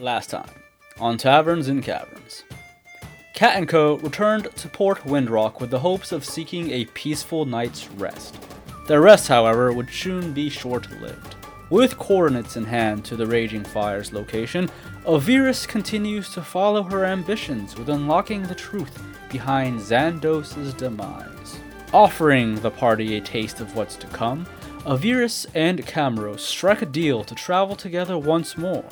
Last time, on Taverns and Caverns. Cat and Co. returned to Port Windrock with the hopes of seeking a peaceful night's rest. Their rest, however, would soon be short lived. With coordinates in hand to the Raging Fire's location, Avirus continues to follow her ambitions with unlocking the truth behind Xandos' demise. Offering the party a taste of what's to come, Avirus and Camrose strike a deal to travel together once more,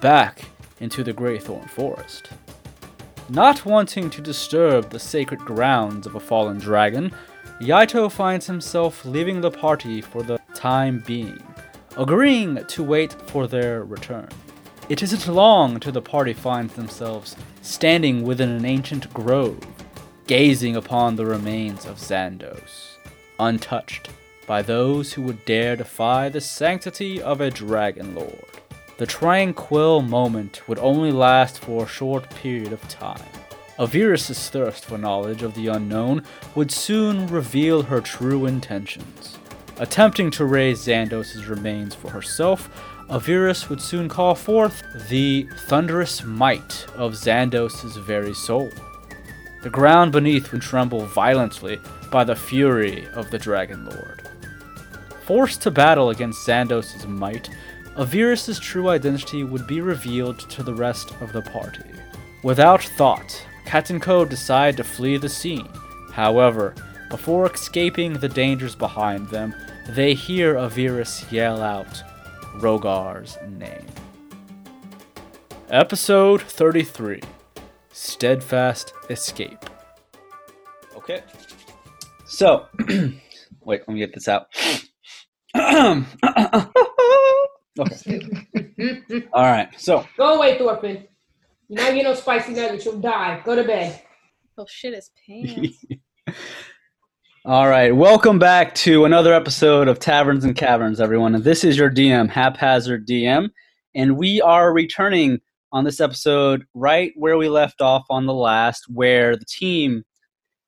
back into the Greythorn Forest. Not wanting to disturb the sacred grounds of a fallen dragon, Yaito finds himself leaving the party for the time being, agreeing to wait for their return. It isn't long till the party finds themselves standing within an ancient grove, gazing upon the remains of Xandos, untouched by those who would dare defy the sanctity of a dragon lord. The tranquil moment would only last for a short period of time. Avirus' thirst for knowledge of the unknown would soon reveal her true intentions. Attempting to raise Xandos' remains for herself, Avirus would soon call forth the thunderous might of Xandos' very soul. The ground beneath would tremble violently by the fury of the Dragon Lord. Forced to battle against Xandos' might, Avirus' true identity would be revealed to the rest of the party. Without thought, Cat and Co. decide to flee the scene. However, before escaping the dangers behind them, they hear Avirus yell out Rogar's name. Episode 33 Steadfast Escape. Okay. So, wait, let me get this out. Okay. All right. So Go away, Thorfinn. You're not getting no spicy nuggets. You'll die. Go to bed. Oh shit, his pants. All right, welcome back to another episode of Taverns and Caverns, everyone. And this is your DM, Haphazard DM, and we are returning on this episode right where we left off on the last, where the team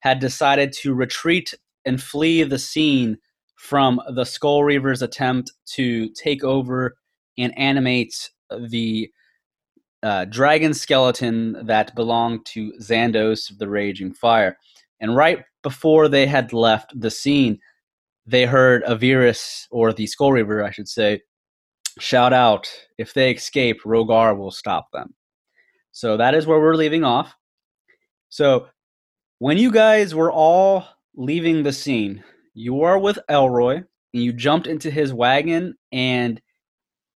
had decided to retreat and flee the scene from the Skull Reaver's attempt to take over and animate the uh, dragon skeleton that belonged to Xandos of the Raging Fire. And right before they had left the scene, they heard Avirus, or the Skull Reaver, I should say, shout out, if they escape, Rogar will stop them. So that is where we're leaving off. So when you guys were all leaving the scene, you are with Elroy, and you jumped into his wagon, and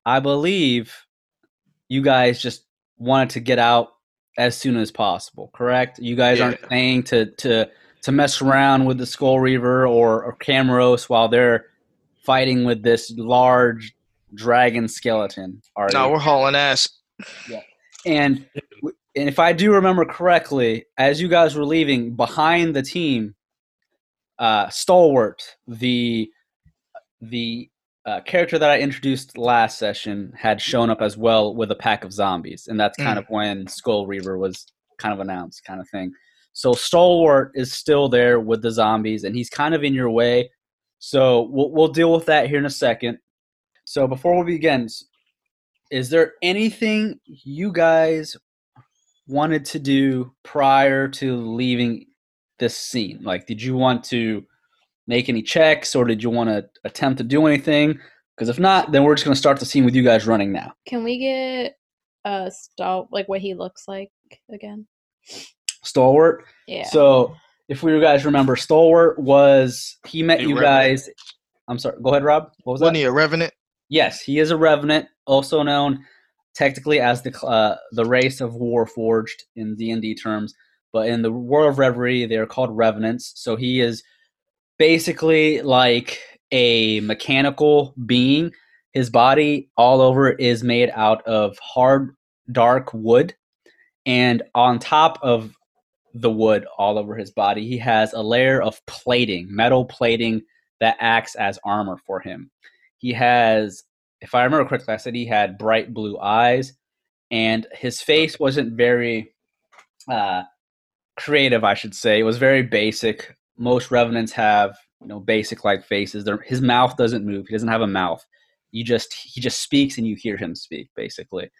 I believe you guys just wanted to get out as soon as possible, correct? You guys aren't Yeah. planning to to to mess around with the Skull Reaver or, or Camaros while they're fighting with this large dragon skeleton. Are No, you? we're hauling ass. Yeah. And and if I do remember correctly, as you guys were leaving behind the team, uh, Stalwart, the the uh, character that I introduced last session, had shown up as well with a pack of zombies, and that's kind Mm. of when Skull Reaver was kind of announced, kind of thing. So Stalwart is still there with the zombies, and he's kind of in your way. So we'll we'll deal with that here in a second. So before we begin, is there anything you guys wanted to do prior to leaving this scene? Like, did you want to make any checks, or did you want to attempt to do anything? Because if not, then we're just going to start the scene with you guys running now. Can we get uh Stal like what he looks like again? Stalwart. Yeah. So, if we guys remember, Stalwart was he met A you revenant. guys. I'm sorry. Go ahead, Rob. What was Wasn't that? he a revenant? Yes, he is a revenant, also known technically as the uh, the race of Warforged in D and D terms, but in the world of Reverie, they are called revenants. So he is basically like a mechanical being. His body all over is made out of hard, dark wood, and on top of the wood all over his body, he has a layer of plating, metal plating that acts as armor for him. He has, if I remember correctly, I said he had bright blue eyes, and his face wasn't very uh, creative, I should say. It was very basic. Most revenants have, you know, basic like faces. Their, his mouth doesn't move. He doesn't have a mouth. You just he just speaks and you hear him speak, basically.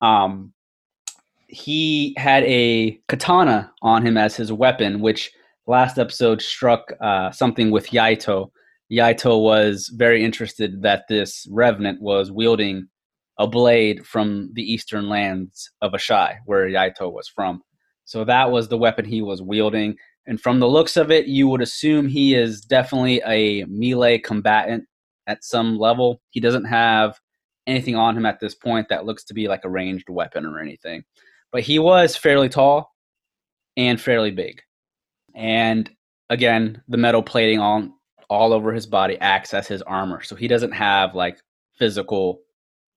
Um, he had a katana on him as his weapon, which last episode struck uh, something with Yaito. Yaito was very interested that this revenant was wielding a blade from the eastern lands of Ashai, where Yaito was from. So that was the weapon he was wielding. And from the looks of it, you would assume he is definitely a melee combatant at some level. He doesn't have anything on him at this point that looks to be like a ranged weapon or anything. But he was fairly tall and fairly big. And again, the metal plating on all over his body acts as his armor. So he doesn't have like physical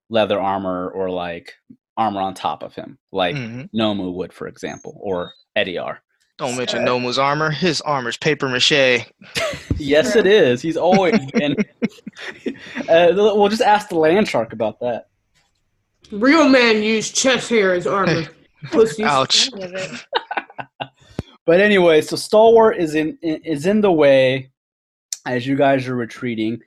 leather armor or like armor on top of him, like Mhm. Nomu would, for example, or Ediar. Don't mention Nomu's armor. His armor's paper mache. yes, it is. He's always been. uh, we'll just ask the land shark about that. Real man use chest hair as armor. Pussies. Ouch. But anyway, so Stalwart is in is in the way as you guys are retreating,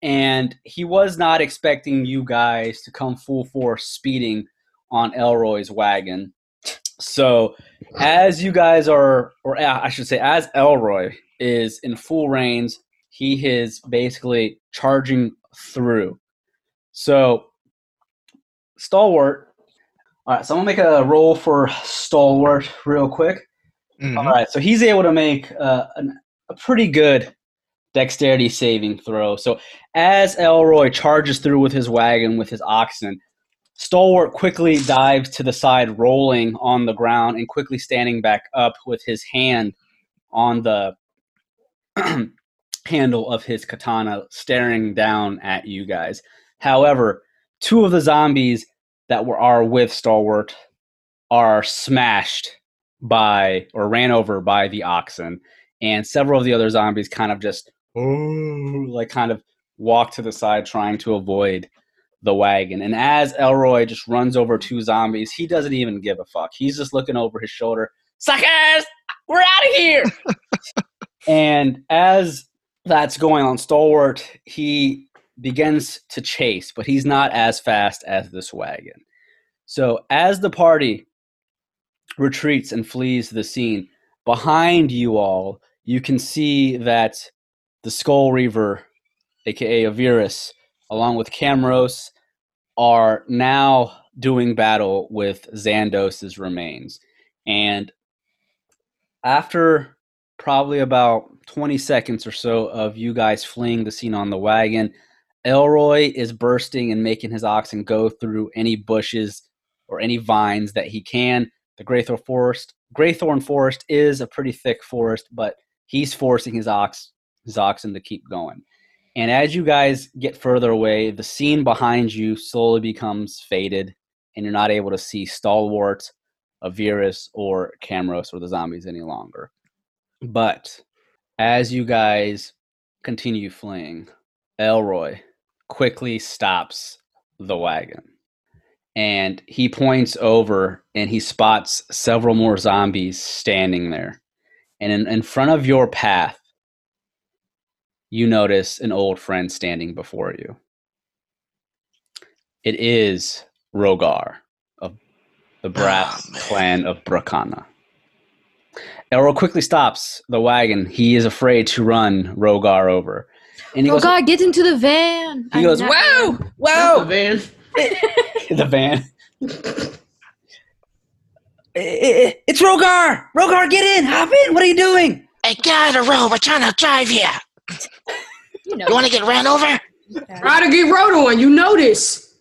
and he was not expecting you guys to come full force speeding on Elroy's wagon. So, as you guys are, or I should say, as Elroy is in full reins, he is basically charging through. So, Stalwart. All right, so I'm gonna make a roll for Stalwart real quick. Mhm. All right, so he's able to make uh, an, a pretty good dexterity saving throw. So as Elroy charges through with his wagon with his oxen, Stalwart quickly dives to the side, rolling on the ground and quickly standing back up with his hand on the handle of his katana, staring down at you guys. However, two of the zombies that were are with Stalwart are smashed by or ran over by the oxen, and several of the other zombies kind of just like kind of walk to the side trying to avoid the wagon. And as Elroy just runs over two zombies, he doesn't even give a fuck. He's just looking over his shoulder. Suckers, we're out of here. and as that's going on, Stalwart he begins to chase, but he's not as fast as this wagon. So as the party retreats and flees the scene. Behind you all, you can see that the Skull Reaver, aka Avirus, along with Camros, are now doing battle with Xandos's remains. And after probably about 20 seconds or so of you guys fleeing the scene on the wagon, Elroy is bursting and making his oxen go through any bushes or any vines that he can the Greythorn Forest. Greythorn Forest is a pretty thick forest, but he's forcing his ox his oxen to keep going. And as you guys get further away, the scene behind you slowly becomes faded, and you're not able to see Stalwart, Avirus, or Camros or the zombies any longer. But as you guys continue fleeing, Elroy quickly stops the wagon and he points over and he spots several more zombies standing there. And in, in front of your path, you notice an old friend standing before you. It is Rogar of the ah, Brass Oh, clan of Brakana. Elroy quickly stops the wagon. He is afraid to run Rogar over. And he oh goes, God, get into the van. he I'm goes, not- wow, the van. the van. I- I- It's Rogar! Rogar, get in! Hop in! What are you doing? Hey, get out of the road. We're trying to drive here. You know. You want to get ran over? that. Try to get rode on. You know this.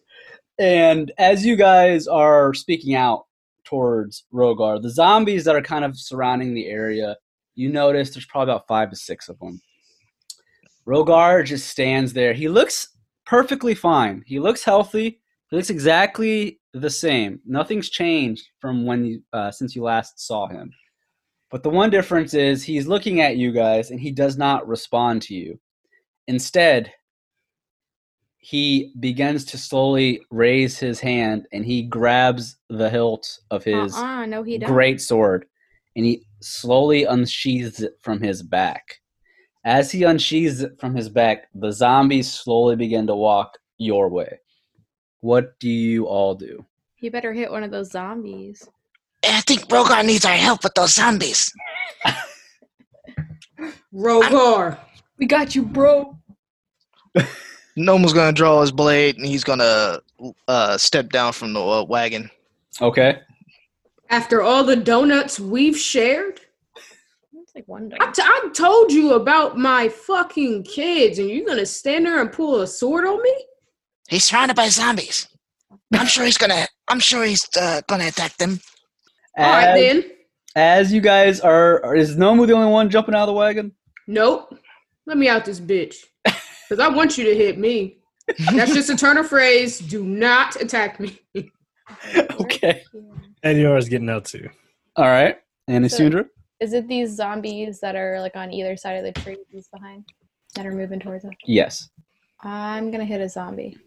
And as you guys are speaking out towards Rogar, the zombies that are kind of surrounding the area, you notice there's probably about five to six of them. Rogar just stands there. He looks perfectly fine. He looks healthy. He looks exactly the same. Nothing's changed from when you uh, since you last saw him. But the one difference is he's looking at you guys and he does not respond to you. Instead, he begins to slowly raise his hand and he grabs the hilt of his Uh-uh, no, he don't. great sword and he slowly unsheathes it from his back. As he unsheathes it from his back, the zombies slowly begin to walk your way. What do you all do? He better hit one of those zombies. I think Rogar needs our help with those zombies. Rogar. We got you, bro. Nomu's gonna draw his blade and he's gonna uh, step down from the uh, wagon. Okay. After all the donuts we've shared, It's like one I, t- I told you about my fucking kids, and you're gonna stand there and pull a sword on me? He's surrounded by zombies. I'm sure he's gonna. I'm sure he's uh, gonna attack them. All right As, then. as you guys are, are- is Nomu the only one jumping out of the wagon? Nope. Let me out this bitch. Because I want you to hit me. That's just a turn of phrase. Do not attack me. okay. And yours getting out too. All right. And So- Isundra? Is it these zombies that are like on either side of the trees behind that are moving towards us? Yes. I'm gonna hit a zombie.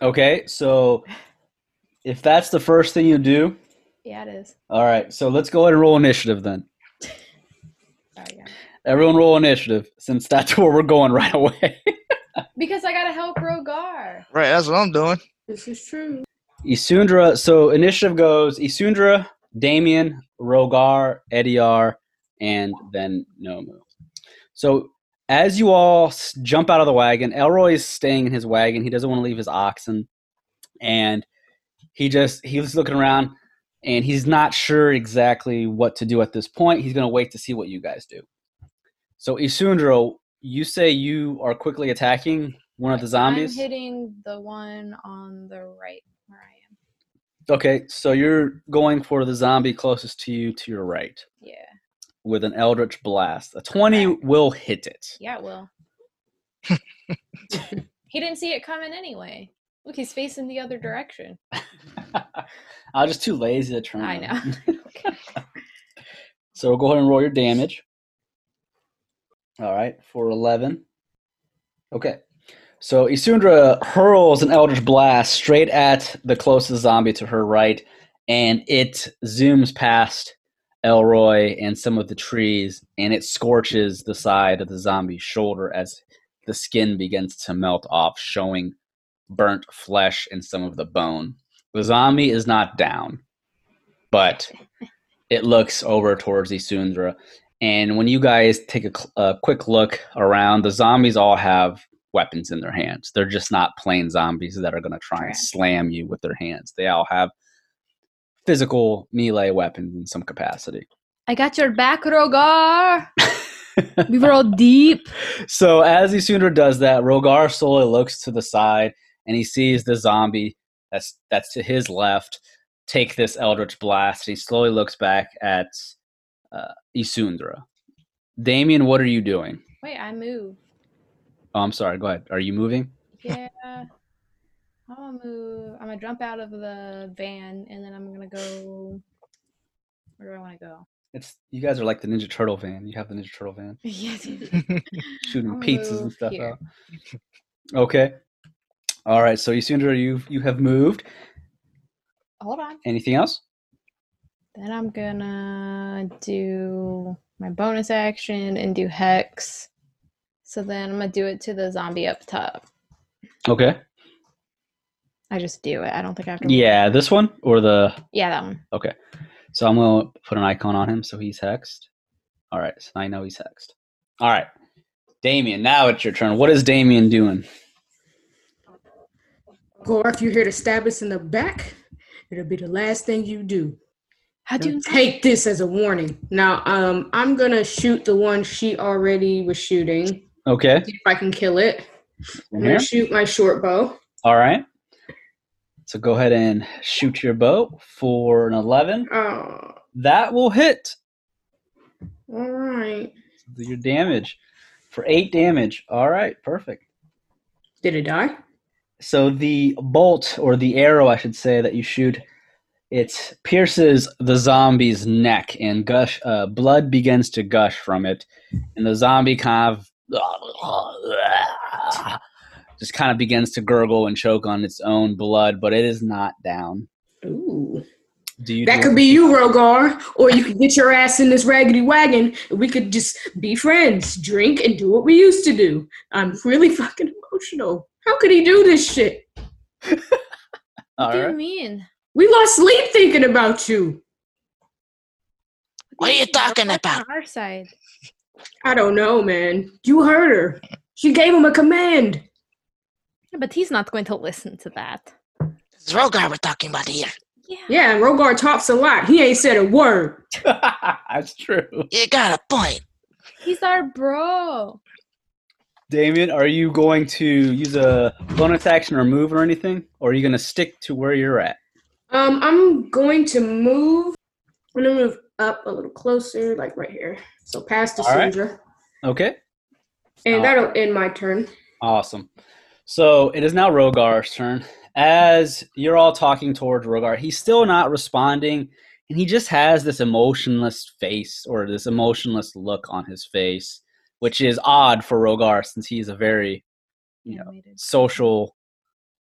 Okay. So if that's the first thing you do, Yeah, it is. all right. So let's go ahead and roll initiative then. Sorry, yeah. Everyone roll initiative since that's where we're going right away. Because I gotta help Rogar. Right, that's what I'm doing. This is true. Isundra. So initiative goes Isundra, Damien, Rogar, Ediar, and then Nomu. So as you all jump out of the wagon, Elroy is staying in his wagon. He doesn't want to leave his oxen, and he just he's looking around, and he's not sure exactly what to do at this point. He's going to wait to see what you guys do. So Isundra, you say you are quickly attacking one of the zombies. I'm hitting the one on the right where I am. Okay, so you're going for the zombie closest to you to your right Yeah. with an Eldritch Blast. A 20 Okay. will hit it. Yeah, it will. he didn't see it coming anyway. Look, he's facing the other direction. I was just too lazy to turn. I around. know. okay. So go ahead and roll your damage. All right, for 11. Okay. So Isundra hurls an Eldritch Blast straight at the closest zombie to her right, and it zooms past Elroy and some of the trees, and it scorches the side of the zombie's shoulder as the skin begins to melt off, showing burnt flesh and some of the bone. The zombie is not down, but it looks over towards Isundra. And when you guys take a, a quick look around, the zombies all have weapons in their hands. They're just not plain zombies that are going to try and slam you with their hands. They all have physical melee weapons in some capacity. I got your back, Rogar. we roll deep. so as Isundra does that, Rogar slowly looks to the side and he sees the zombie that's that's to his left take this Eldritch blast. He slowly looks back at uh, Isundra. Damien, what are you doing? Wait, I move. Oh, I'm sorry. Go ahead. Are you moving? Yeah. I'm gonna move. I'm gonna jump out of the van and then I'm gonna go. Where do I want to go? It's you guys are like the Ninja Turtle van. You have the Ninja Turtle van yes. shooting pizzas and stuff here. out. Okay. All right. So Isundra, you you have moved. Hold on. Anything else? Then I'm gonna do my bonus action and do hex. So then I'm gonna do it to the zombie up top. Okay. I just do it. I don't think I have to. Yeah, this one or the Yeah, that one. Okay. So I'm gonna put an icon on him so he's hexed. All right, so I know he's hexed. All right, Damien. Now it's your turn. What is Damien doing? Or if you're here to stab us in the back, it'll be the last thing you do. How do you Take this as a warning. Now, um, I'm gonna shoot the one she already was shooting. Okay. See if I can kill it. I'm gonna shoot my short bow. All right. So go ahead and shoot your bow for an eleven. Oh, That will hit. all right. Do your damage for eight damage. All right, perfect. Did it die? So the bolt or the arrow, I should say, that you shoot, it pierces the zombie's neck, and gush uh, blood begins to gush from it, and the zombie kind of just kind of begins to gurgle and choke on its own blood, but it is not down. Ooh. Do you? That do could be you, Rogar. Or you could get your ass in this raggedy wagon and we could just be friends, drink, and do what we used to do. I'm really fucking emotional. How could he do this shit? All What do you mean? We lost sleep thinking about you. What are you talking about? Our side. I don't know, man. You heard her. She gave him a command. Yeah, but he's not going to listen to that. It's Rogar we're talking about here. Yeah. Yeah, and Rogar talks a lot. He ain't said a word. That's true. You got a point. He's our bro. Damien, are you going to use a bonus action or move or anything? Or are you going to stick to where you're at? Um, I'm going to move. I'm gonna move up a little closer, like right here. So past the All right. Sundra. Okay. And Uh, that'll end my turn. Awesome. So it is now Rogar's turn. As you're all talking towards Rogar, he's still not responding, and he just has this emotionless face or this emotionless look on his face, which is odd for Rogar since he's a very, you know, social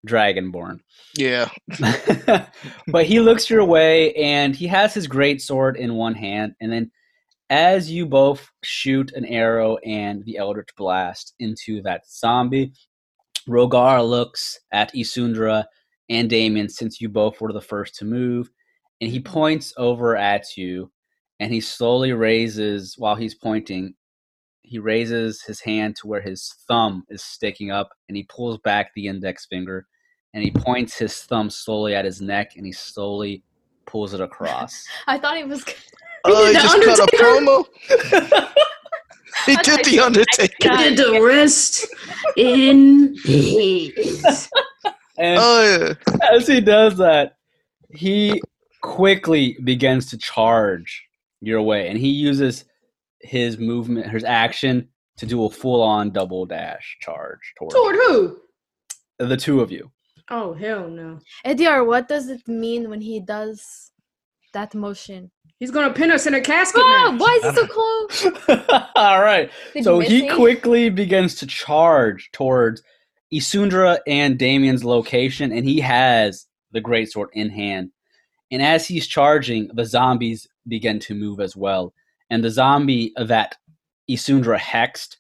dragonborn. Yeah. but he looks your way and he has his great sword in one hand and then as you both shoot an arrow and the eldritch blast into that zombie rogar looks at isundra and damien since you both were the first to move and he points over at you and he slowly raises while he's pointing he raises his hand to where his thumb is sticking up and he pulls back the index finger and he points his thumb slowly at his neck and he slowly pulls it across. I thought he was. Oh, he the just cut a promo. He did thought the Undertaker. He Did the rest in peace. and Oh yeah. as he does that, he quickly begins to charge your way and he uses his movement, his action to do a full-on double dash charge towards Toward who? the two of you. Oh hell no. Ediar, what does it mean when he does that motion? He's gonna pin us in a casket Oh, match. why is he so close? All right. Did so he me? quickly begins to charge towards Isundra and Damien's location, and he has the greatsword in hand. And as he's charging, the zombies begin to move as well. And the zombie that Isundra hexed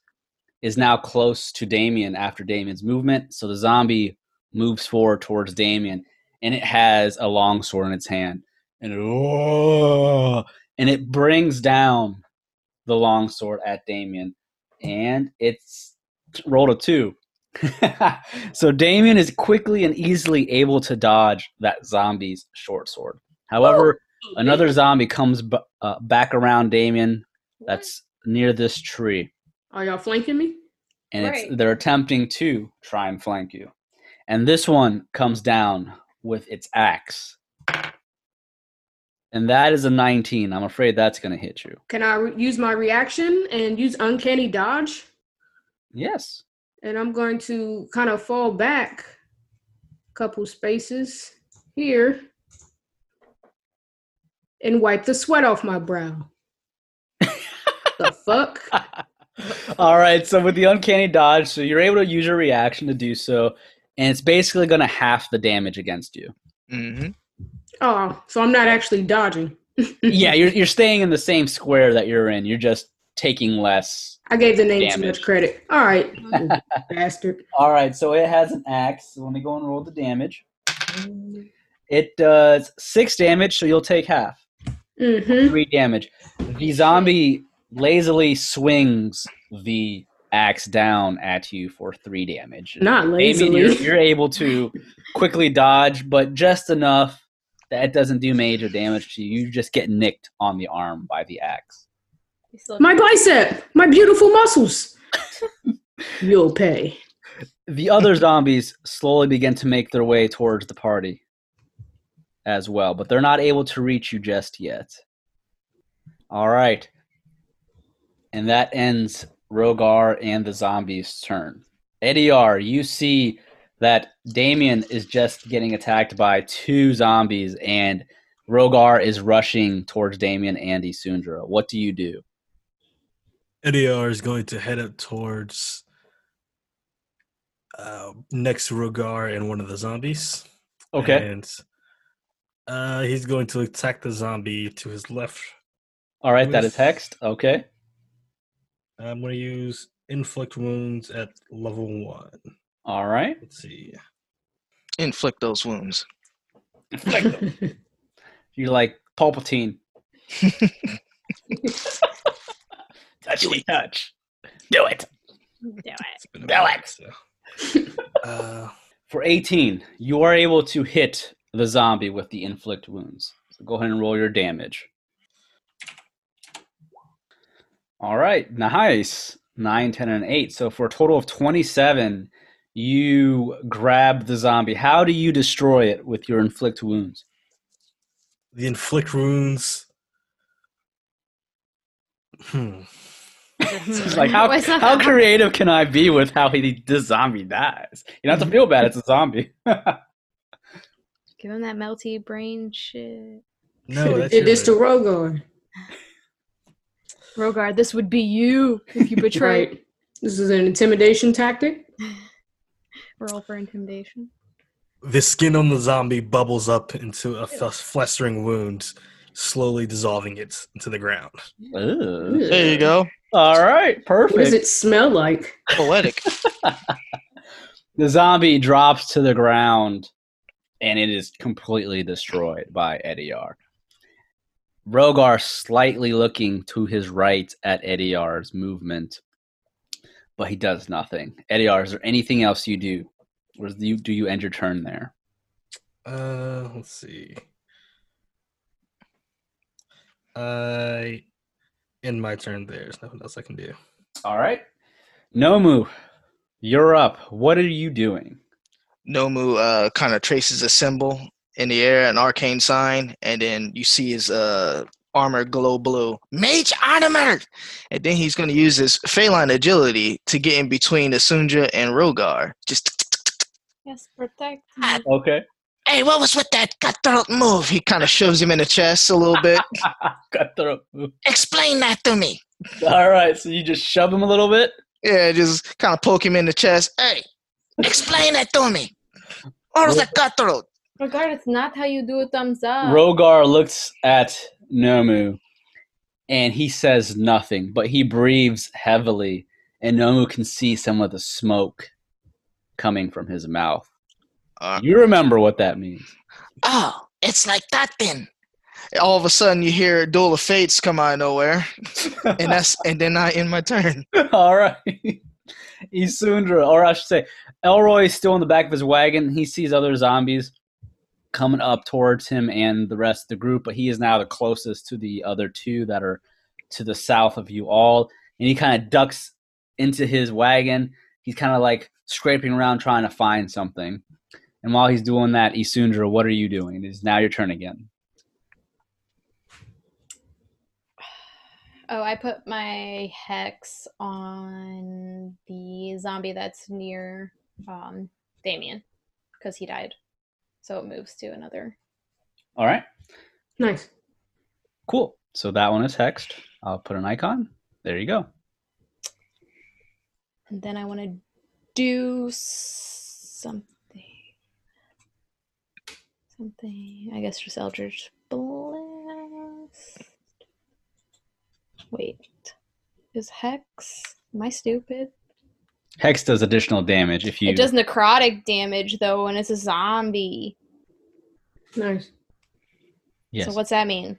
is now close to Damien after Damien's movement. So the zombie moves forward towards Damien, and it has a long sword in its hand. And it, "Oh," and it brings down the long sword at Damien, and it's rolled a two. so Damien is quickly and easily able to dodge that zombie's short sword. However, another zombie comes b- uh, back around Damien that's near this tree, Are y'all flanking me? and Right. it's they're attempting to try and flank you. And this one comes down with its axe. And that is a 19. I'm afraid that's going to hit you. Can I re- use my reaction and use uncanny dodge? Yes. And I'm going to kind of fall back a couple spaces here and wipe the sweat off my brow. the fuck? All right, so with the uncanny dodge, so you're able to use your reaction to do so, and it's basically going to half the damage against you. hmm Oh, so I'm not actually dodging. yeah, you're you're staying in the same square that you're in. You're just taking less. I gave the name too Damage. much credit. All right, bastard. All right, so it has an axe. So let me go and roll the damage. It does six damage, so you'll take half. Mm-hmm. Three damage. The zombie lazily swings the axe down at you for three damage. Not Damien, lazily. you're, you're able to quickly dodge, but just enough that it doesn't do major damage to you. You just get nicked on the arm by the axe. My bicep, my beautiful muscles. You'll pay. The other zombies slowly begin to make their way towards the party as well, but they're not able to reach you just yet. All right. And that ends Rogar and the zombies' turn. Ediar, you see that Damien is just getting attacked by two zombies, and Rogar is rushing towards Damien and Isundra. What do you do? Ediar is going to head up towards uh, next Rogar and one of the zombies. Okay. And uh, he's going to attack the zombie to his left. All right, that is with- hexed. Okay. I'm going to use inflict wounds at level one. All right. Let's see. Inflict those wounds. You're like Palpatine. touch me, touch. Do it. Do it. It's been a Do it. Uh, For 18, you are able to hit the zombie with the inflict wounds. So go ahead and roll your damage. All right, nice. 9, 10, and 8. So for a total of 27, you grab the zombie. How do you destroy it with your inflict wounds? the inflict wounds. Hmm. It's like how, how creative can I be with how he the zombie dies? You don't have to feel bad. It's a zombie. Give him that melty brain shit. No, that's did this to your- Rogar. Rogard, this would be you if you betrayed. Right. This is an intimidation tactic. Roll for intimidation. the skin on the zombie bubbles up into a f- festering wound, slowly dissolving it into the ground. Ooh. There you go. All right, perfect. What perfect. does it smell like? Poetic. The zombie drops to the ground and it is completely destroyed by Ediar. Rogar slightly looking to his right at Ediar's movement, but he does nothing. Ediar, is there anything else you do? Or do you, do you end your turn there? Uh, let's see. I end my turn. There's nothing else I can do. All right. Nomu, you're up. What are you doing? Nomu uh, kind of traces a symbol in the air, an arcane sign, and then you see his uh, armor glow blue. Mage armor! And then he's going to use his feline agility to get in between Isundra and Rogar. Just, Yes, protect Ah. me. Okay. hey, what was with that cutthroat move? He kind of shoves him in the chest a little bit. Cutthroat. Move. Explain that to me. All right. So you just shove him a little bit? Yeah, just kind of poke him in the chest. Hey, explain it to me. What was that cutthroat? Rogard, it's not how you do a thumbs up. Rogar looks at Nomu and he says nothing, but he breathes heavily, and Nomu can see some of the smoke coming from his mouth. Uh, You remember what that means. Oh, it's like that then. All of a sudden, you hear Duel of Fates come out of nowhere, and that's and then I end my turn. All right. Isundra, or I should say, Elroy is still in the back of his wagon. He sees other zombies coming up towards him and the rest of the group, but he is now the closest to the other two that are to the south of you all. And he kind of ducks into his wagon. He's kind of like scraping around trying to find something. And while he's doing that, Isundra, what are you doing? It is now your turn again. Oh, I put my hex on the zombie that's near um, Damien because he died. So it moves to another. All right. Nice. Cool. So that one is hexed. I'll put an icon. There you go. And then I want to do something. Something. I guess just Eldritch Blast. Wait. Is Hex. Am I stupid? Hex does additional damage if you. It does necrotic damage though, and it's a zombie. Nice. Yes. So what's that mean?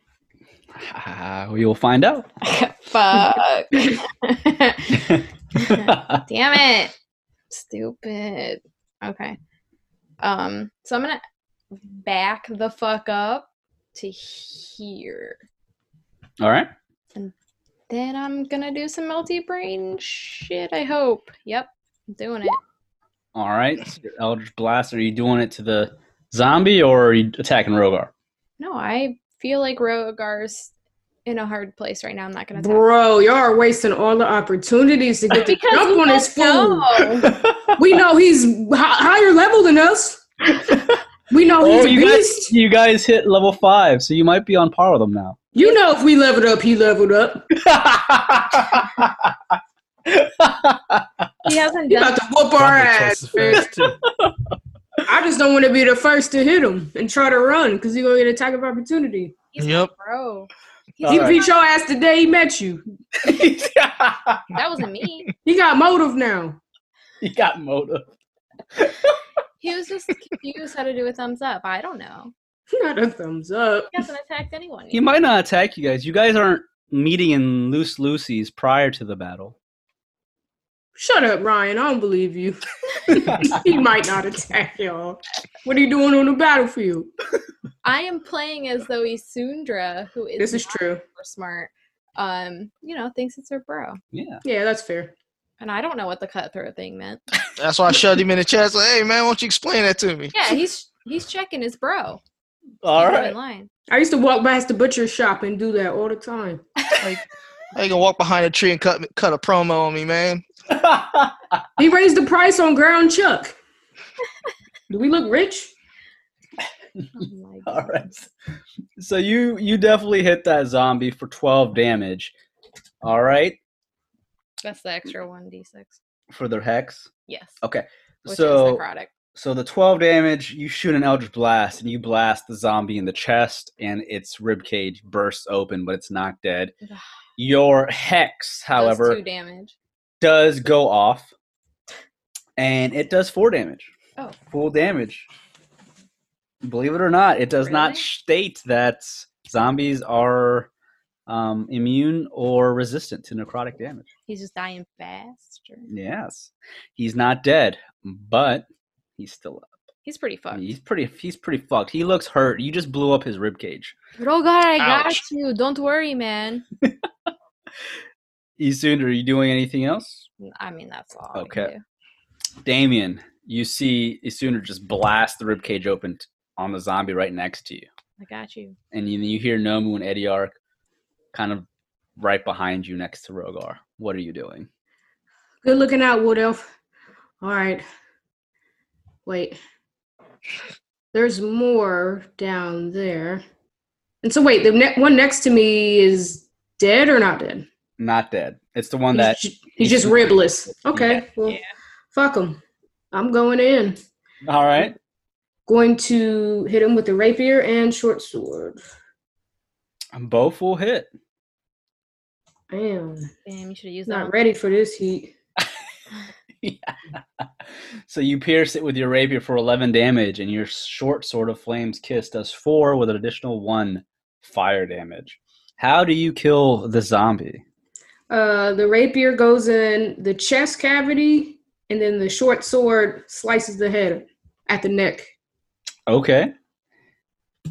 Ah, we will find out. Fuck. Damn it. Stupid. Okay. Um, so I'm gonna back the fuck up to here. All right. Then I'm gonna do some multi brain shit, I hope. Yep, I'm doing it. All right. So Eldritch Blast. Are you doing it to the zombie or are you attacking Rogar? No, I feel like Rogar's in a hard place right now. I'm not gonna attack. Bro, y'all are wasting all the opportunities to get the jump we on this don't fool. know. We know he's hi- higher level than us. We know he's oh, a you guys, beast. you guys hit level five, so you might be on par with him now. You know if we leveled up, he leveled up. He hasn't He done about to whoop our ass. twice as man. fast, too. I just don't want to be the first to hit him and try to run because he gonna get attack of opportunity. He's Yep. bro. He's He right. beat your ass the day he met you. That wasn't me. He got motive now. he got motive. He was just confused how to do a thumbs up. I don't know. Not a thumbs up. He hasn't attacked anyone He might not attack you guys. You guys aren't meeting in Loose Lucy's prior to the battle. Shut up, Ryan. I don't believe you. he might not attack y'all. What are you doing on the battlefield? I am playing as though Isundra, who is This is not true. super smart, um, you know, thinks it's her bro. Yeah. Yeah, that's fair. And I don't know what the cutthroat thing meant. That's why I shoved him in the chest. Like, hey man, why don't you explain that to me? Yeah, he's he's checking his bro. All He's right. in line. I used to walk past the butcher shop and do that all the time. Like, how you gonna walk behind a tree and cut cut a promo on me, man? He raised the price on ground chuck. Do we look rich? Oh All right. So you you definitely hit that zombie for 12 damage. All right. That's the mm. extra one d six. For their hex. Yes. Okay. Which so necrotic. so the 12 damage, you shoot an Eldritch Blast and you blast the zombie in the chest and its rib cage bursts open, but it's not dead. Your hex, however, two damage. does go off and it does four damage. Oh. Full damage. Believe it or not, it does not state that zombies are um, immune or resistant to necrotic damage. He's just dying faster. Yes. He's not dead, but he's still up. He's pretty fucked. He's pretty he's pretty fucked. He looks hurt. You just blew up his rib cage. But oh god, I got you. Don't worry, man. Isund, are you doing anything else? I mean, that's all. I Okay. can do. Damien, you see Isundra just blast the rib cage open t- on the zombie right next to you. I got you. and you, you hear Nomu and Ediar kind of right behind you next to Rogar. What are you doing? Good looking out, Wood Elf. All right. Wait. There's more down there. And so, wait, the ne- one next to me is dead or not dead? Not dead. It's the one He's, that. ju- he's just ribless. Okay. well, yeah. fuck him. I'm going in. All right. Going to hit him with the rapier and short sword. Both will hit. Damn. Damn, you should have used Not that. ready for this heat. Yeah. So you pierce it with your rapier for 11 damage, and your short sword of flames kiss does four with an additional one fire damage. How do you kill the zombie? Uh, the rapier goes in the chest cavity, and then the short sword slices the head at the neck. Okay.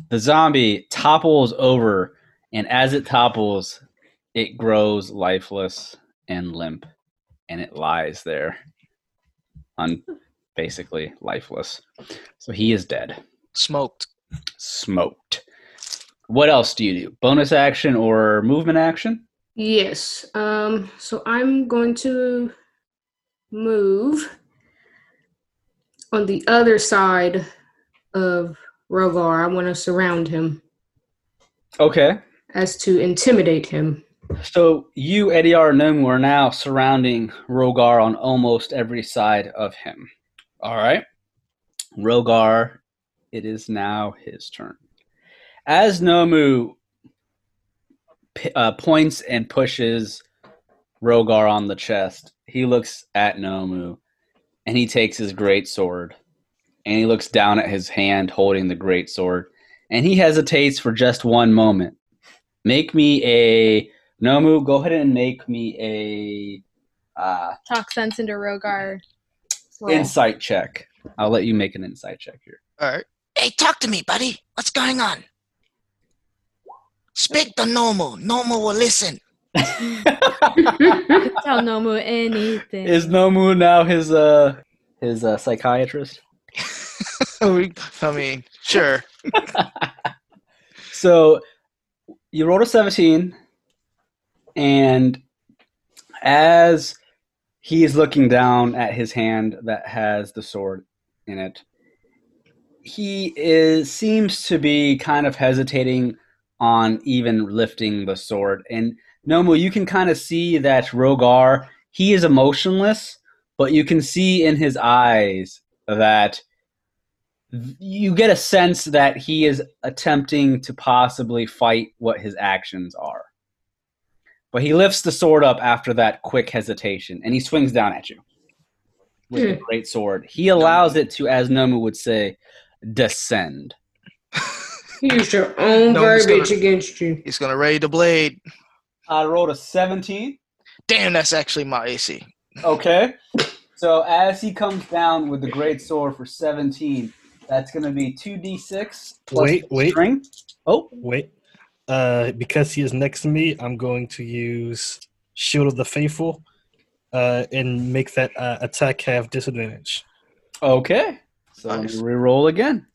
The zombie topples over, and as it topples, it grows lifeless and limp, and it lies there, un- basically lifeless. So he is dead, Smoked. smoked. What else do you do? Bonus action or movement action? Yes. Um. So I'm going to move on the other side of Rogar. I want to surround him Okay. As to intimidate him. So you, Ediar Nomu, are now surrounding Rogar on almost every side of him. All right. Rogar, it is now his turn. As Nomu uh, points and pushes Rogar on the chest, he looks at Nomu and he takes his great sword and he looks down at his hand holding the great sword and he hesitates for just one moment. Make me a Nomu, go ahead and make me a uh, Talk sense into Rogar. roll. insight check. I'll let you make an insight check here. All right. Hey, talk to me, buddy. What's going on? Speak the normal. Nomu will listen. Tell Nomu anything. Is Nomu now his uh his uh, psychiatrist? I mean, sure. So you rolled a 17, and as he is looking down at his hand that has the sword in it, he is seems to be kind of hesitating on even lifting the sword. And Nomu, you can kind of see that Rogar, he is emotionless, but you can see in his eyes that you get a sense that he is attempting to possibly fight what his actions are. But he lifts the sword up after that quick hesitation and he swings down at you with the hmm. great sword. He allows it to, as Nomu would say, descend. You used your own No, verbiage gonna- against you. He's gonna raid the blade. I rolled a 17. Damn, that's actually my AC. Okay. So as he comes down with the great sword for 17, that's going to be 2d6 plus Wait, wait. string. Oh, Wait. Uh, because he is next to me, I'm going to use Shield of the Faithful uh, and make that uh, attack have disadvantage. okay. So let Nice. me re-roll again.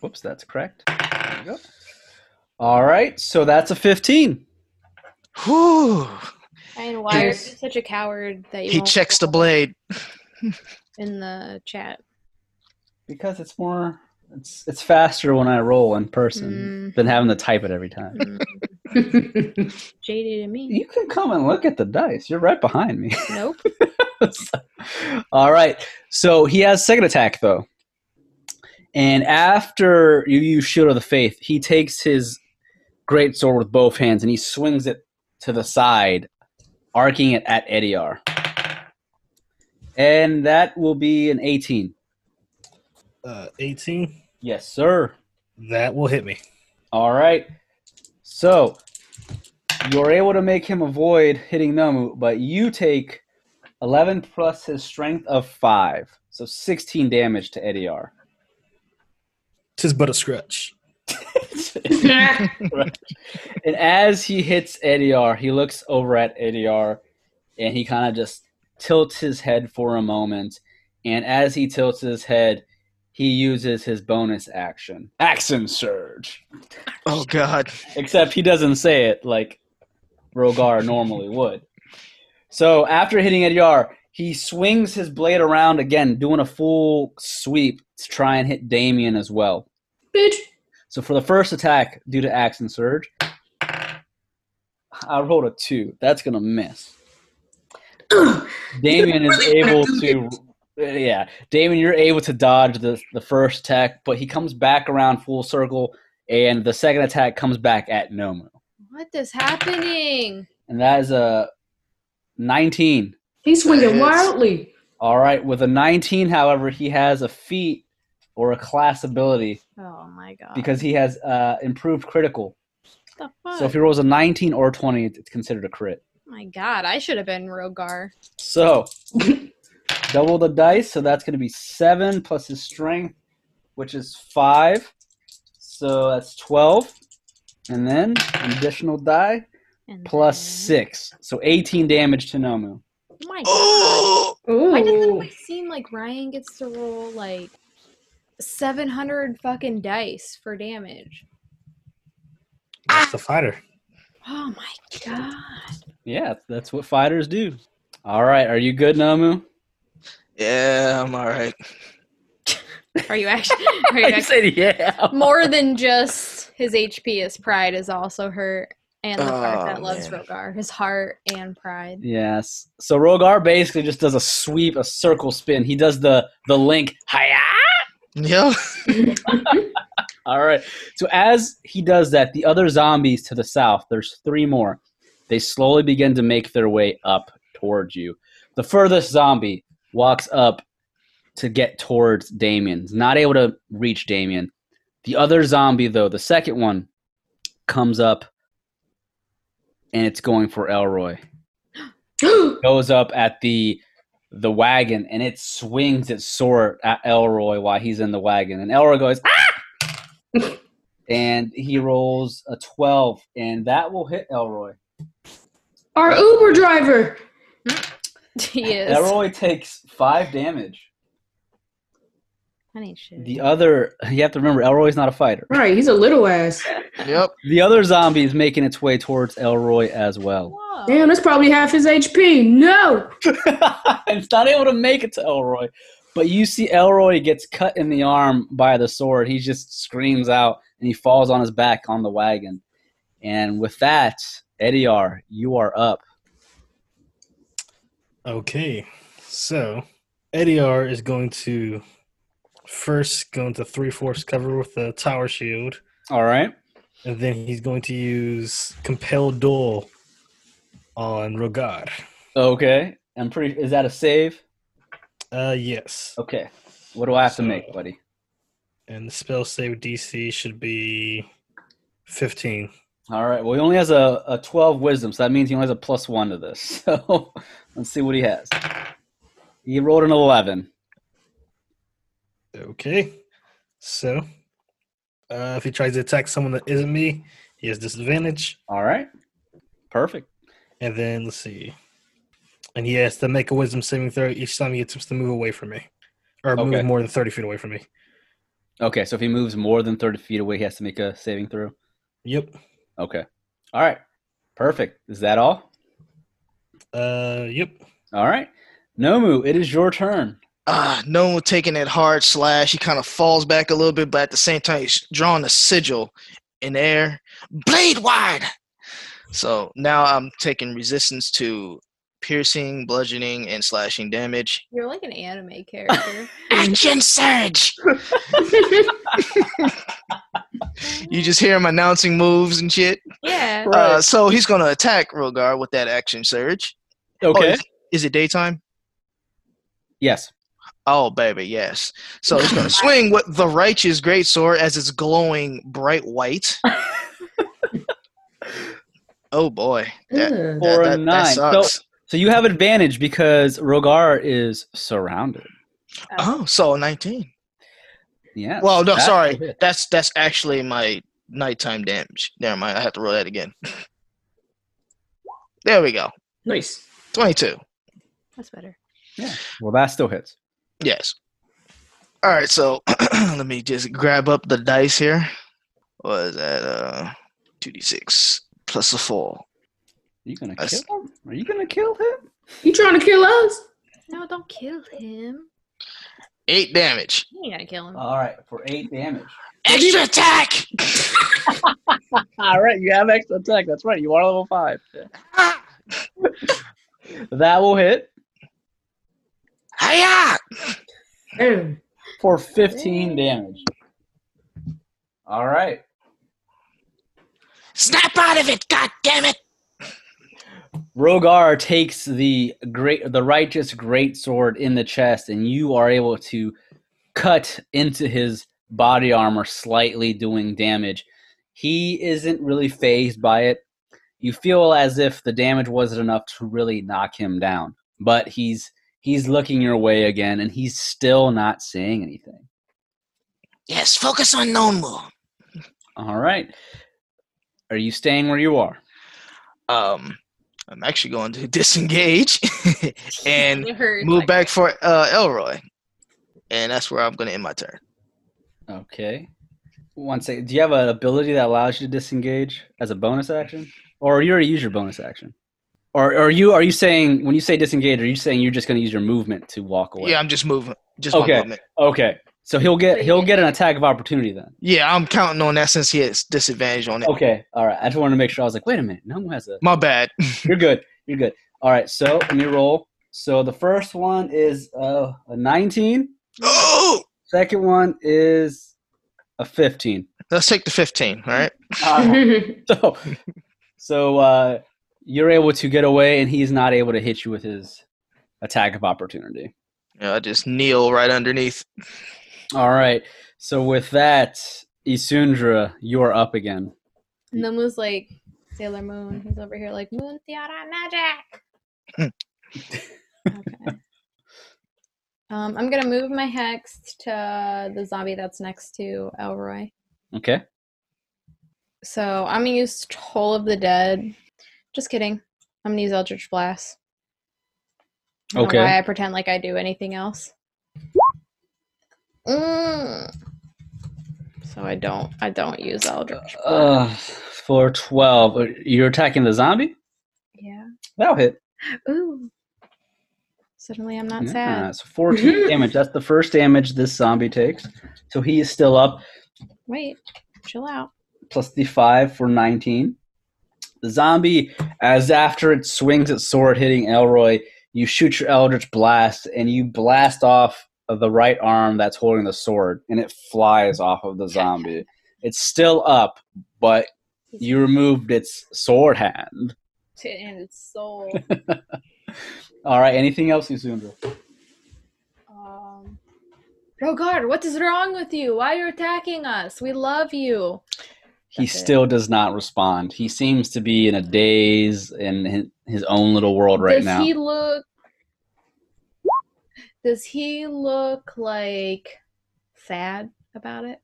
Whoops, that's correct. There we go. All right, so that's a 15. Whew. And why are you Yes. such a coward that you He checks the blade. in the chat? Because it's more, it's it's faster when I roll in person than having to type it every time. Mm, jaded to me. You can come and look at the dice. You're right behind me. Nope. All right. So he has second attack though. And after you use Shield of the Faith, he takes his great sword with both hands and he swings it to the side, arcing it at Ediar. And that will be an 18. Uh, 18. Yes, sir. That will hit me. All right. So you're able to make him avoid hitting Nomu, but you take 11 plus his strength of 5. So 16 damage to Ediar. Tis but a scratch. and as he hits Ediar, he looks over at Ediar and he kind of just tilts his head for a moment. And as he tilts his head, he uses his bonus action Action Surge. Oh God. Except he doesn't say it like Rogar normally would. So after hitting Ediar, he swings his blade around again, doing a full sweep to try and hit Damien as well. Bitch. So for the first attack, due to Action Surge, I rolled a two. That's gonna miss. Damien is able to, yeah. Damien, you're able to dodge the the first attack, but he comes back around full circle, and the second attack comes back at Nomu, What is happening? and that is a 19. He's swinging wildly. All right, with a 19, however, he has a feat or a class ability Oh my god. because he has uh, improved critical. What the fuck? So if he rolls a 19 or 20, it's considered a crit. my god, I should have been Rogar. So double the dice, so that's going to be seven plus his strength, which is five. So that's 12. And then an additional die And plus then- six. So 18 damage to Nomu. Oh my god. Oh. Why does it always seem like Ryan gets to roll like 700 fucking dice for damage? That's ah. the fighter. Oh my god. Yeah, that's what fighters do. All right, are you good, Nomu? Yeah, I'm all right. Are you actually, are you I actually said yeah. more than just his HP? His pride is also hurt, and the fact Oh, that loves man. Rogar, his heart and pride. Yes. So Rogar basically just does a sweep, a circle spin. He does the the link. Hiya! Yeah. All right. So as he does that, the other zombies to the south, there's three more. They slowly begin to make their way up towards you. The furthest zombie walks up to get towards Damien. He's not able to reach Damien. The other zombie, though, the second one, comes up and it's going for Elroy. Goes up at the the wagon and it swings its sword at Elroy while he's in the wagon. And Elroy goes, ah! and he rolls a 12, and that will hit Elroy. Our Uber driver. he is. Elroy takes five damage. I need shit. The other, you have to remember, Elroy's not a fighter. Right, he's a little ass. Yep. The other zombie is making its way towards Elroy as well. Whoa. Damn, that's probably half his HP. No. it's not able to make it to Elroy. But you see Elroy gets cut in the arm by the sword. He just screams out and he falls on his back on the wagon. And with that, Ediar, you are up. Okay, so Ediar is going to first go into three-fourths cover with the tower shield, All right. and then he's going to use compel duel on Rogar. Okay. I'm pretty. Is that a save? Uh, yes, Okay. What do I have to make, buddy? and the spell save DC should be fifteen. All right. Well, he only has a, a 12 wisdom, so that means he only has a plus one to this. So let's see what he has. He rolled an 11. Okay. So, uh, if he tries to attack someone that isn't me, he has disadvantage. All right. Perfect. And then let's see. And he has to make a wisdom saving throw each time he attempts to move away from me, or Okay. move more than thirty feet away from me. Okay, so if he moves more than 30 feet away, he has to make a saving throw. Yep. Okay. All right. Perfect. Is that all? Uh, yep. All right. Nomu, it is your turn. Uh, Nomu taking that hard slash. He kind of falls back a little bit, but at the same time, he's drawing a sigil in the air. Blade Ward. So now I'm taking resistance to piercing, bludgeoning, and slashing damage. You're like an anime character. Action surge! You just hear him announcing moves and shit. yeah. Uh, so he's gonna attack Rogar with that action surge. Oh, Okay. is, is it daytime? yes. Oh, baby, yes. So he's gonna swing with the righteous greatsword as it's glowing bright white. oh boy, that, Ugh. For a that, that, nine. that So- sucks. So you have advantage because Rogar is surrounded. oh, so 19. Yeah. Well, no, That sorry, will that's that's actually my nighttime damage. Never mind, I have to roll that again. there we go, Nice. 22. That's better. Yeah. Well, that still hits. Yes. All right, so let me just grab up the dice here. What is that? Uh, 2d6 plus a 4. Are you gonna That's- kill him? Are you gonna kill him? You trying to kill us? No, don't kill him. 8 damage. You ain't gonna kill him. All right, for eight damage. Extra attack! All right, you have extra attack. That's right. You are level five. That will hit Hiya! Damn. for 15 damage. All right. Snap out of it, god damn it! Rogar takes the great, the righteous great sword in the chest, and you are able to cut into his body armor slightly, doing damage. He isn't really phased by it. You feel as if the damage wasn't enough to really knock him down, but he's he's looking your way again, and he's still not saying anything. Yes, focus on Nomu. All right. Are you staying where you are? Um, I'm actually going to disengage and move like- back for uh, Elroy. And that's where I'm going to end my turn. Okay. One second. Do you have an ability that allows you to disengage as a bonus action, or are you already use your bonus action? Or, or are you are you saying when you say disengage, are you saying you're just going to use your movement to walk away? Yeah, I'm just moving. Just Okay. my movement. Okay. So he'll get he'll get- get an attack of opportunity then. Yeah, I'm counting on that since he has disadvantage on it. Okay. All right. I just wanted to make sure. I was like, wait a minute. No one has a. My bad. You're good. You're good. All right. So let me roll. So the first one is uh, a 19. oh, Second one is a 15. let's take the 15. All right. Uh, so so uh, you're able to get away, and he's not able to hit you with his attack of opportunity. Yeah, I just kneel right underneath. All right. So with that, Isundra, you're up again. And the moon's like Sailor Moon. He's over here like Moon Tiara magic. okay. Um, I'm gonna move my hex to the zombie that's next to Elroy. Okay. So I'm gonna use Toll of the Dead. Just kidding. I'm gonna use Eldritch Blast. Okay. Why I pretend like I do anything else? Mm. So I don't. I don't use Eldritch. Uh, for 12, uh, you're attacking the zombie? yeah. That'll hit. Ooh. Suddenly I'm not Yeah, sad. so 14 damage. That's the first damage this zombie takes. So he is still up. Wait. Chill out. plus the five for 19. The zombie, as after it swings its sword hitting Elroy, you shoot your Eldritch Blast and you blast off of the right arm that's holding the sword and it flies off of the zombie. It's still up, but you removed its sword hand. And its soul. All right, anything else, Isundra? um. Rogar, what is wrong with you? Why are you attacking us? We love you. He That's it. still does not respond. He seems to be in a daze in his own little world right does now. he look? Does he look like sad about it?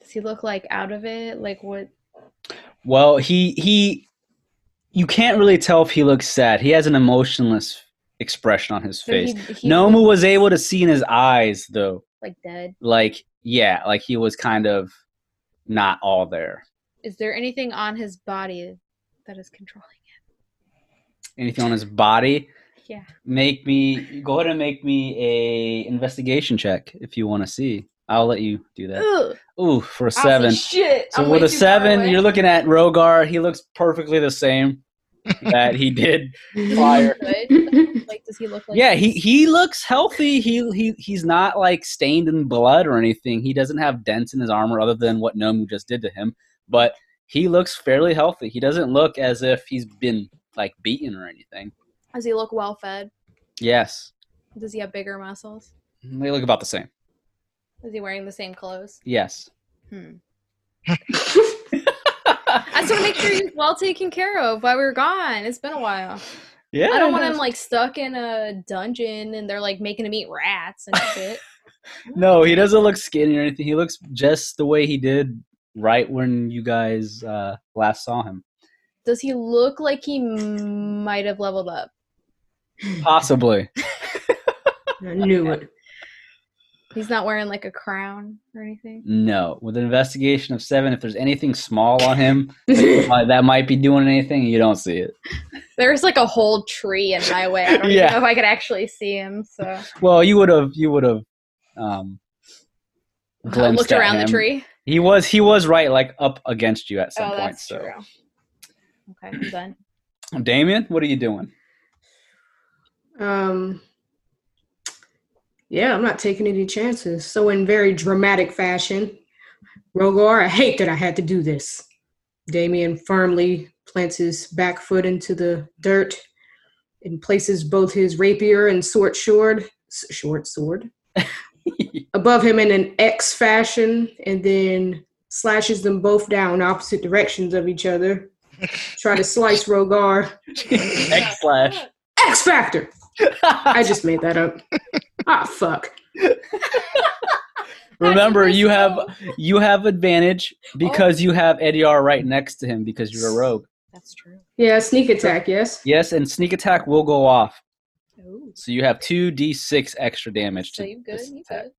Does he look like out of it? Like what? Well, he he you can't really tell if he looks sad. He has an emotionless expression on his face. he- he Nomu was able to see in his eyes though. like dead. Like yeah, like he was kind of not all there. Is there anything on his body that is controlling it? Anything on his body? It? Yeah. Make me go ahead and make me a investigation check if you want to see. I'll let you do that. Ugh. Ooh, for a I was like, seven. Shit. So I'm with a seven, you're looking at Rogar. He looks perfectly the same that he did prior. Like, does he look like? yeah, he he looks healthy. He he he's not like stained in blood or anything. He doesn't have dents in his armor other than what Nomu just did to him. But he looks fairly healthy. He doesn't look as if he's been like beaten or anything. Does he look well fed? Yes, Does he have bigger muscles? they look about the same. Is he wearing the same clothes? Yes. Hmm. I just want to make sure he's well taken care of while we were gone. It's been a while. Yeah. I don't want him like stuck in a dungeon and they're like making him eat rats and shit. No, he doesn't look skinny or anything. He looks just the way he did right when you guys uh, last saw him. Does he look like he m- might have leveled up? Possibly. I knew it. He's not wearing like a crown or anything. No. With an investigation of seven, if there's anything small on him that might be doing anything, you don't see it. There's like a whole tree in my way. I don't Yeah. even know if I could actually see him. So Well, you would have. You would have. Um, I glimpsed looked at around the tree. He was. He was right, like up against you at some oh, point. that's So, true. Okay, done. Damien, what are you doing? Um, yeah, I'm not taking any chances. So, in very dramatic fashion, Rogar, I hate that I had to do this. Damien firmly plants his back foot into the dirt and places both his rapier and short sword, short sword, above him in an X fashion, and then slashes them both down opposite directions of each other. Try to slice Rogar. X slash. X Factor. I just made that up. Ah, fuck. Remember, you this have you have advantage because you have Ediar right next to him because you're a rogue. That's true. Yeah, sneak attack, yes. Yes, and sneak attack will go off, Oh, so you have two d6 extra damage. so you good? You good?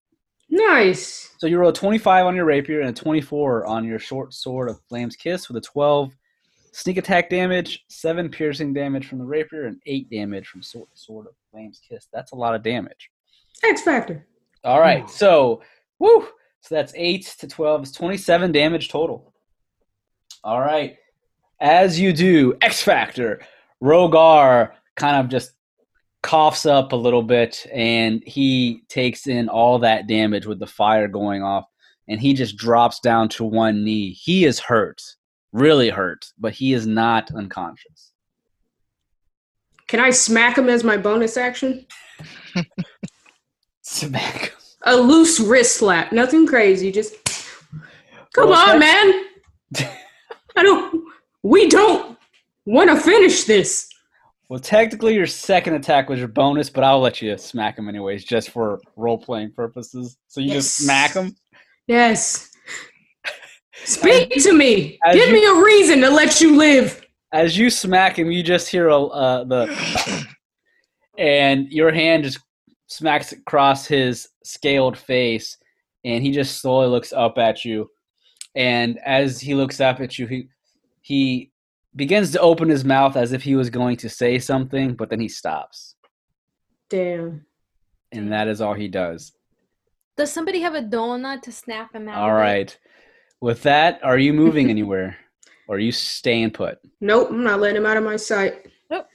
Nice. So you roll a 25 on your rapier and a 24 on your short sword of Flame's Kiss with a 12 sneak attack damage, 7 piercing damage from the rapier, and 8 damage from sword, sword of Flame's Kiss. That's a lot of damage. X Factor. All right, so woo, so that's 8 to 12 is 27 damage total. All right, as you do, X Factor, Rogar kind of just coughs up a little bit and he takes in all that damage with the fire going off and he just drops down to one knee. He is hurt, really hurt, but he is not unconscious. Can I smack him as my bonus action? Smack. A loose wrist slap. Nothing crazy. Just come Well, on, man. I don't. We don't want to finish this. Well, technically, your second attack was your bonus, but I'll let you smack him anyways, just for role playing purposes. So you just smack him. Yes. Speak to me. as Give you- me a reason to let you live. As you smack him, you just hear a, uh, the, and your hand just smacks across his scaled face, and he just slowly looks up at you. And as he looks up at you, he he begins to open his mouth as if he was going to say something, but then he stops, Damn. and that is all he does. Does somebody have a donut to snap him out? All of it? right. With that, are you moving anywhere? Or are you staying put? Nope, I'm not letting him out of my sight. Nope.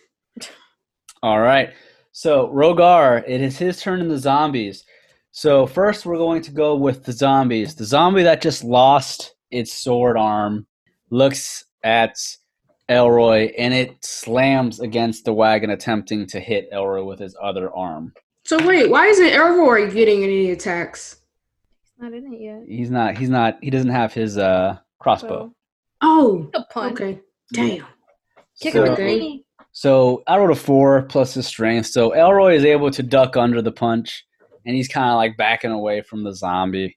All right. So, Rogar, it is his turn in the zombies. So, first, we're going to go with the zombies. The zombie that just lost its sword arm looks at Elroy and it slams against the wagon, attempting to hit Elroy with his other arm. So wait, why isn't Elroy getting any attacks? Not in it yet. He's not, he's not, he doesn't have his, uh, crossbow. Oh, A pun. okay. Damn. Kick So- him Okay. in the knee. So I rolled a four plus his strength. So Elroy is able to duck under the punch, and he's kind of like backing away from the zombie.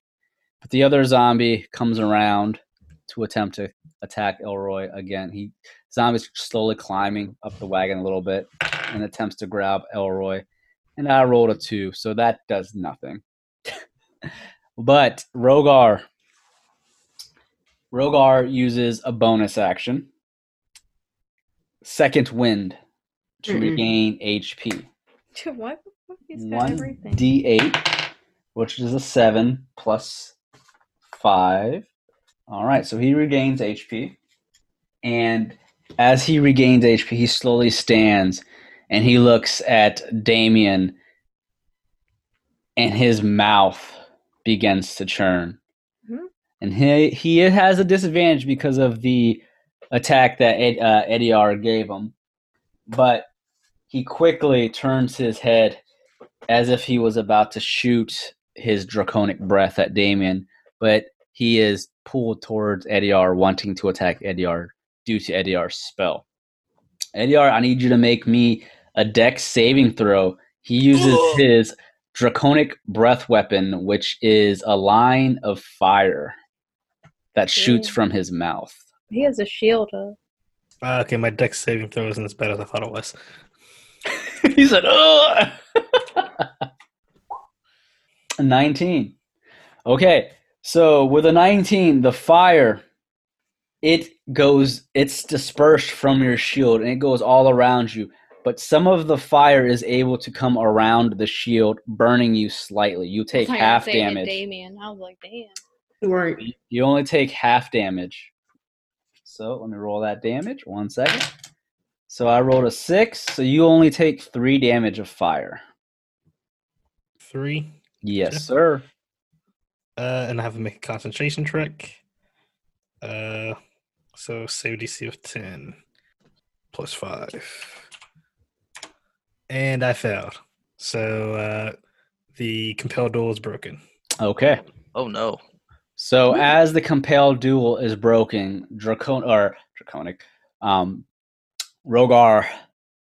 But the other zombie comes around to attempt to attack Elroy again. He zombie's slowly climbing up the wagon a little bit and attempts to grab Elroy. And I rolled a two, so that does nothing. but Rogar Rogar uses a bonus action. Second wind to Mm-mm. regain HP. Why the fuck he's got One everything? D8, which is a seven plus five. All right, so he regains HP, and as he regains HP, he slowly stands and he looks at Damien, and his mouth begins to churn, Mhm. and he he has a disadvantage because of the attack that Ed, uh, Ediar gave him, but he quickly turns his head as if he was about to shoot his draconic breath at Damien, but he is pulled towards Ediar, wanting to attack Ediar due to Ediar's spell. Ediar, I need you to make me a dex saving throw. He uses his draconic breath weapon, which is a line of fire that shoots Ooh. from his mouth. He has a shield. Uh, Uh, okay, my dex saving throw isn't as bad as I thought it was. he said, "Oh." 19. Okay, so with a 19, the fire it goes it's dispersed from your shield and it goes all around you, but some of the fire is able to come around the shield, burning you slightly. You take I half gonna say to damage. Damien. I was like, damn. Right. You only take half damage. So let me roll that damage. One second. So I rolled a six, so you only take three damage of fire. Three. Yes, Yeah. sir. Uh, and I have to make a concentration check. Uh, so save DC of 10 plus 5. And I failed. So uh, the compel duel is broken. Okay. Oh no. So as the compel duel is broken, Dracon or draconic, um, Rogar,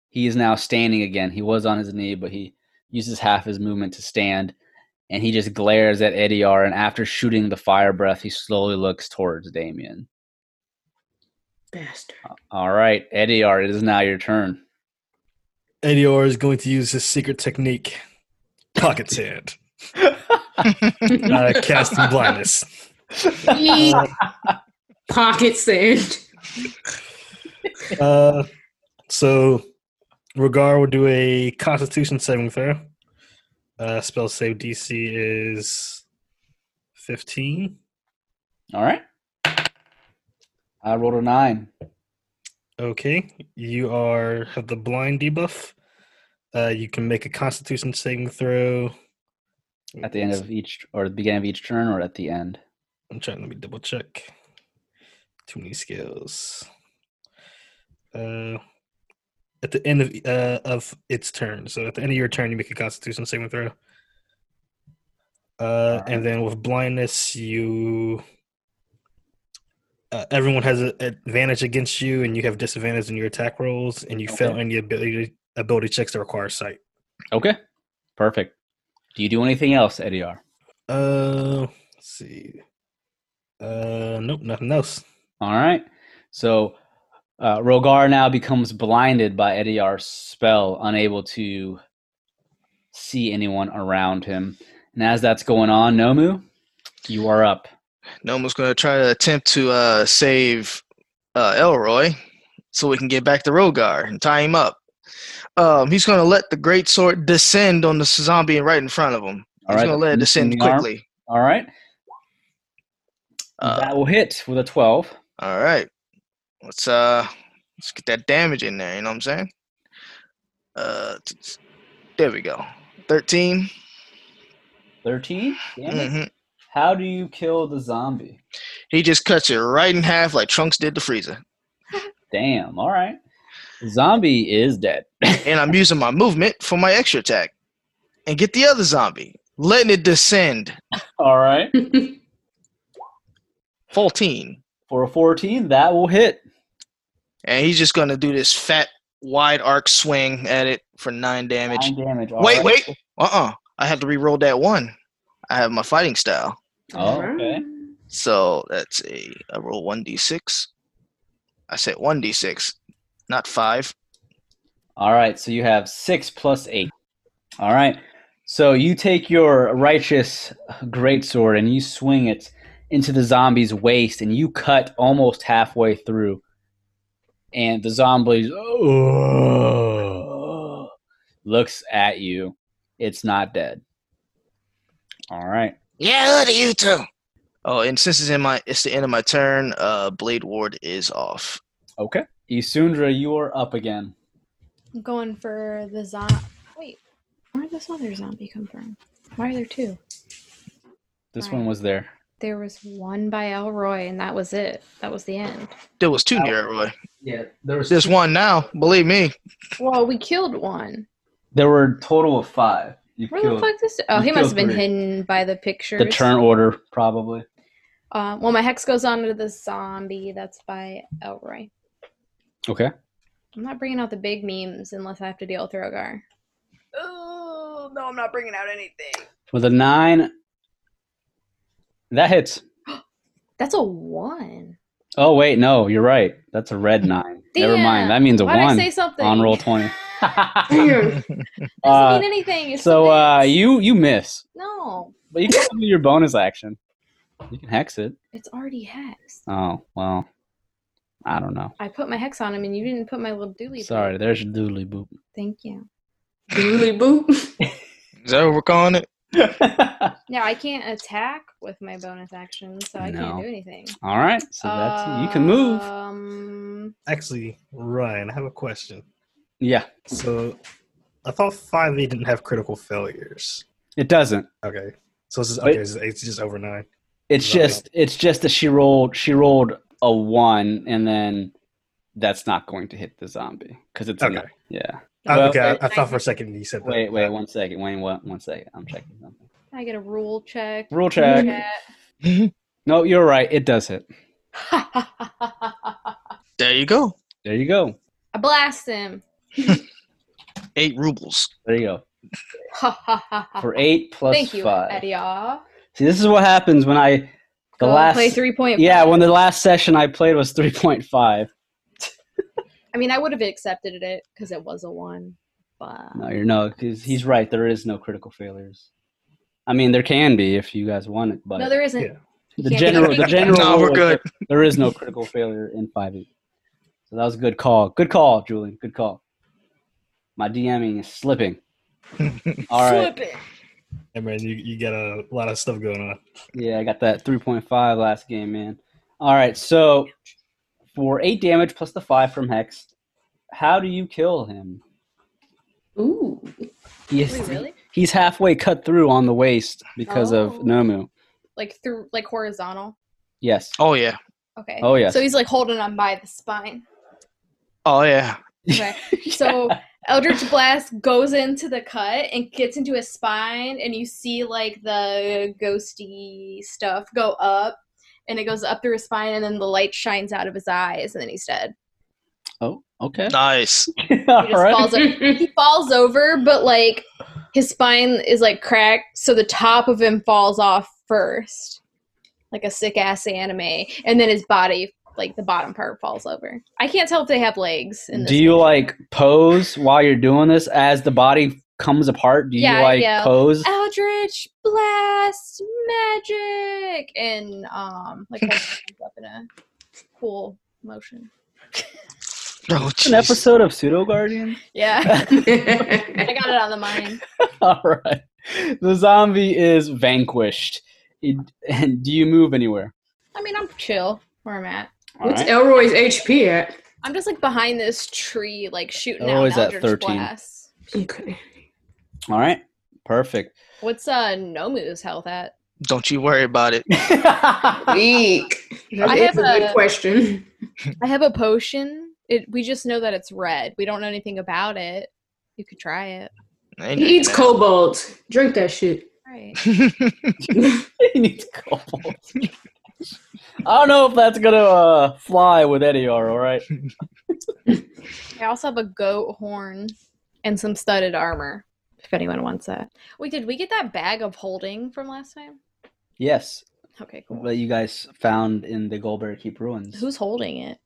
he is now standing again. He was on his knee, but he uses half his movement to stand, and he just glares at Ediar. And after shooting the fire breath, he slowly looks towards Damien. Bastard. All right, Ediar, it is now your turn. Ediar is going to use his secret technique, Pocket Sand, uh, casting blindness. Eat pocket sand. Uh, so Rogar will do a Constitution saving throw. Uh, spell save DC is 15. All right. I rolled a nine. Okay, you are have the blind debuff. Uh, you can make a Constitution saving throw At the end of each, or the beginning of each turn, or at the end. I'm trying. Let me double check. Too many skills. Uh, at the end of uh of its turn. So at the end of your turn, you make a Constitution saving throw. Uh, Alright. and then with blindness, you. Uh, everyone has an advantage against you, and you have disadvantage in your attack rolls, and you fail Okay. any ability ability checks that require sight. Okay. Perfect. Do you do anything else, Ediar? Uh, let's see. Uh, nope, nothing else. All right. So uh, Rogar now becomes blinded by Ediar's spell, unable to see anyone around him. And as that's going on, Nomu, you are up. Nomu's going to try to attempt to uh, save uh, Elroy so we can get back to Rogar and tie him up. Um, he's going to let the great sword descend on the zombie right in front of him. All He's right. going to let it descend arm. quickly. All right. Uh, that will hit with a 12. all right. Let's uh let's get that damage in there, you know what I'm saying? Uh there we go. 13. 13? Damn it. hmm How do you kill the zombie? He just cuts it right in half like Trunks did the Frieza. Damn. All right. Zombie is dead. And I'm using my movement for my extra attack. And get the other zombie. Letting it descend. All right. 14. For a 14, that will hit. And he's just gonna do this fat wide arc swing at it for nine damage. Nine damage. Wait, alright. wait. Uh-uh. I have to re-roll that one. I have my fighting style. Oh, okay. So that's a I roll one d six. I said one d six, not five. All right, so you have six plus eight. All right, so you take your righteous greatsword and you swing it into the zombie's waist, and you cut almost halfway through. And the zombie looks at you. It's not dead. All right. Yeah, look at you two. Oh, and since it's in my it's the end of my turn, uh Blade Ward is off. Okay. Isundra, you are up again. I'm going for the zombie. Wait, where did this other zombie come from? Why are there two? This Right. one was there. There was one by Elroy, and that was it. That was the end. There was two near Roy. Yeah, there was There's one now, believe me. Well, we killed one. There were a total of five. You Where the fuck this? Oh, he must have been three. hidden by the pictures. the turn order, probably. Uh, well, my hex goes on to the zombie. That's by Elroy. Okay. I'm not bringing out the big memes unless I have to deal with Rogar. Oh no, I'm not bringing out anything. With a nine, that hits. That's a one. Oh wait, no, you're right. That's a red nine. Never mind. That means a Why'd one I say something? on roll twenty. Damn. Doesn't Uh, mean anything. It's so uh, you you miss, no, but you can do your bonus action. You can hex it. it's already hexed. Oh well, I don't know. I put my hex on him, and you didn't put my little dooley. Sorry, there's your doodly boop. Thank you. Dooley boop. Is that what we're calling it? Now I can't attack with my bonus action, so I No. can't do anything. All right, so that's you can move. Um, Actually, Ryan, I have a question. Yeah, So, I thought 5e didn't have critical failures. it doesn't. Okay. So it's just, okay, it's, it's just over 9. It's Right. just it's just that she rolled she rolled a one, and then that's not going to hit the zombie because it's Okay. not- yeah. Uh, Well- okay, I, I thought for a second you said that. Wait, wait, one second. Wait, what? One second. I'm checking something. I get a rule check. Rule check. No, you're right. It does hit. There you go. There you go. I blast him. Eight rubles. There you go. For eight plus Thank you, five. Eddie. See, this is what happens when I the Go last play three point. yeah when the last session I played was three point five. I mean, I would have accepted it because it was a one, but No, you're no. 'cause he's right. There is no critical failures. I mean, there can be if you guys want it, but no, there isn't. Yeah. the can't general be- the general No, we're rule is good. that There is no critical failure in five e. So that was a good call. Good call, Julian. Good call. My DMing is slipping. All right. Flip it. Hey, man, you, you got a lot of stuff going on. Yeah, I got that 3.5 last game, man. All right, so for 8 damage plus the 5 from Hex, how do you kill him? Ooh. He Wait, really? He's halfway cut through on the waist because Oh. of Nomu. Like through, like horizontal. Yes. Oh yeah. Okay. Oh, yeah. So he's like holding on by the spine. Oh yeah. Okay. So Eldritch Blast goes into the cut and gets into his spine, and you see like the ghosty stuff go up, and it goes up through his spine, and then the light shines out of his eyes, and then he's dead. Oh, okay. Nice. He right. falls over. He falls over, but like his spine is like cracked, so the top of him falls off first, like a sick ass anime, and then his body, like the bottom part, falls over. I can't tell if they have legs. In this Do you game. like pose while you're doing this as the body comes apart? Do you Yeah, like yeah. pose? Eldritch Blast Magic and um like hold my up in a cool motion. Oh, An episode of Pseudo Guardian? Yeah, I got it on the mind. All right. The zombie is vanquished. It- and do you move anywhere? I mean, I'm chill where I'm at. All What's right. Elroy's HP at? I'm just like behind this tree, like shooting Elroy's out at Eldritch 13. Blast. Okay. All right. Perfect. What's uh Nomu's health at? Don't you worry about it. Weak. That I is have a good a- question. question. I have a potion. It we just know that it's red. We don't know anything about it. You could try it. I ain't He eats drinking cobalt. Drink that shit. Right. he needs cobalt. I don't know if that's gonna uh, fly with Ediar. All right. I also have a goat horn and some studded armor. If anyone wants that. Wait, did we get that bag of holding from last time? Yes, Okay, cool. that you guys found in the Goldberry Keep ruins. Who's holding it?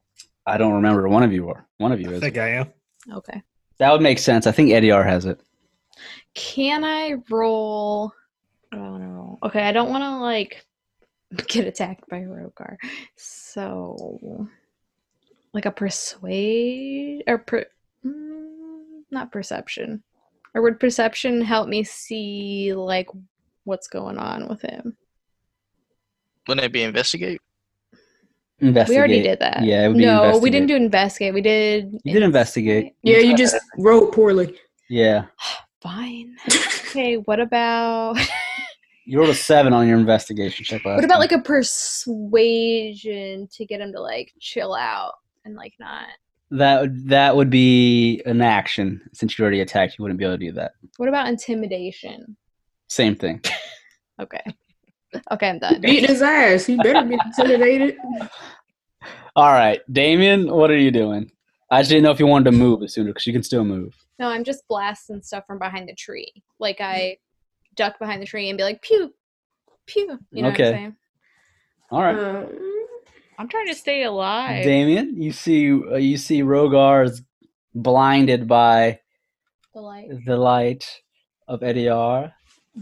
I don't remember. One of you are. One of you I is. think I am. Okay. That would make sense. I think Ediar has it. Can I roll? What do I want to roll? Okay, I don't want to like get attacked by Rogar. So, like a persuade or per, mm, not perception. Or would perception help me see like what's going on with him? Wouldn't it be investigate? Investigate. We already did that. Yeah, it would be no, we didn't do investigate. We did. You did investigate. Yeah, you just wrote poorly. Yeah. Fine. okay, what about You rolled a seven on your investigation check last what about time. like a persuasion to get him to like chill out and like not? that? would- That would be an action. Since you already attacked, you wouldn't be able to do that. What about intimidation? Same thing. Okay. Okay, I'm done. Beating his ass. He better be intimidated. All right, Damien, what are you doing? I just didn't know if you wanted to move as sooner because you can still move. No, I'm just blasting stuff from behind the tree. Like I duck behind the tree and be like, pew, pew. You know Okay. what I'm saying? All right, Um, I'm trying to stay alive. Damien, you see, uh, you see Rogar is blinded by The light. the light of Ediar,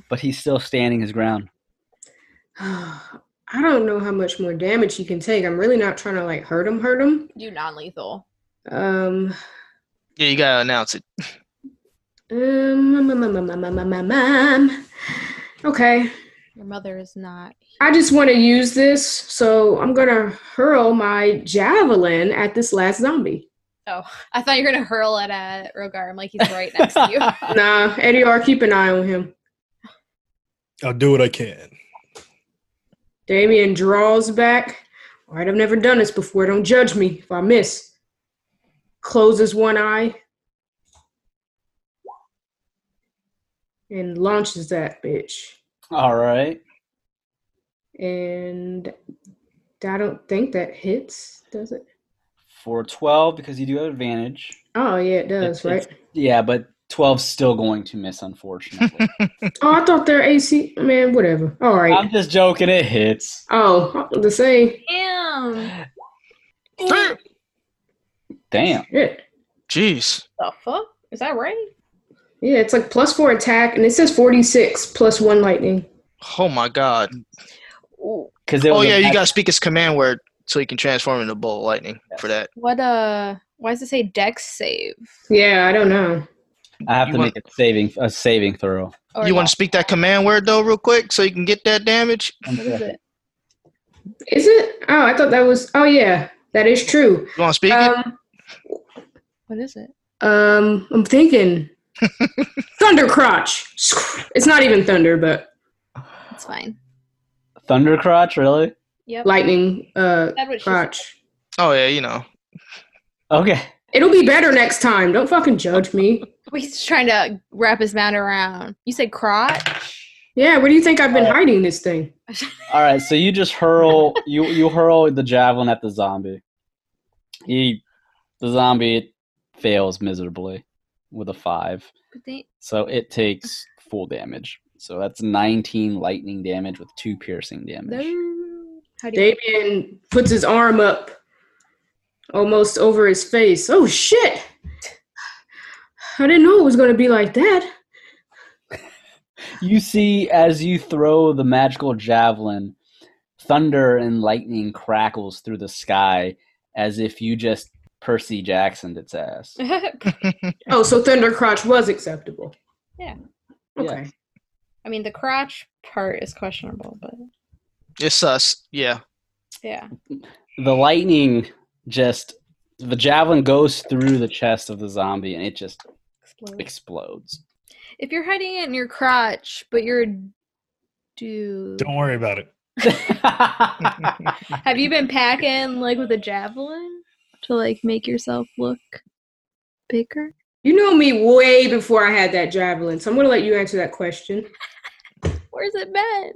but he's still standing his ground. I don't know how much more damage he can take. I'm really not trying to like hurt him, hurt him. You non-lethal. Um, Yeah, you gotta announce it. Um, mom, mom, Okay. Your mother is not. Here. I just want to use this, so I'm gonna hurl my javelin at this last zombie. Oh, I thought you were gonna hurl it at Rogar. I'm like he's right next to you. nah, Ediar, keep an eye on him. I'll do what I can. Damien draws back. All right, I've never done this before. Don't judge me if I miss. Closes one eye, and launches that bitch. All right. And I don't think that hits, does it? For 12, because you do have advantage. Oh yeah, it does, It's- right? it's- Yeah, but 12's still going to miss, unfortunately. Oh, I thought they're AC. Man, whatever. All right. I'm just joking, it hits. oh, the same. Damn. Damn. Shit. Jeez. The fuck? Is that right? Yeah, it's like plus four attack, and it says forty-six plus one lightning. Oh my god. Because Oh yeah, you gotta speak his command word so he can transform into a bolt of lightning for that. What uh? Why does it say Dex save? Yeah, I don't know. I have You to want- make a saving a saving throw. You want to speak that command word though, real quick, so you can get that damage? What is it? Is it? Oh, I thought that was. Oh yeah, that is true. You want to speak it? Um, What is it? um, I'm thinking Thundercrotch. It's not even thunder, but It's fine. Thunder crotch, really? Yep. lightning. Uh, Said what she crotch. Oh yeah, you know. Okay. It'll be better next time. Don't fucking judge me. He's trying to wrap his mind around. You said crotch. Yeah, where do you think I've been Uh, hiding this thing? All right, so you just hurl you you hurl the javelin at the zombie. He the zombie fails miserably with a 5. But they, So it takes full damage. So that's 19 lightning damage with 2 piercing damage. no. How do you? Damien puts his arm up, almost over his face. Oh shit! I didn't know it was gonna be like that. You see as you throw the magical javelin, thunder and lightning crackles through the sky as if you just Percy Jacksoned its ass. Oh, so Thundercrotch was acceptable. Yeah. Okay. I mean, the crotch part is questionable, but It's sus. Yeah. yeah. The lightning just the javelin goes through the chest of the zombie and it just Explode. explodes. If you're hiding it in your crotch, but you're a dude, Don't worry about it. have you been packing like with a javelin to like make yourself look bigger? You know me way before I had that javelin, so I'm gonna let you answer that question. Where's it been?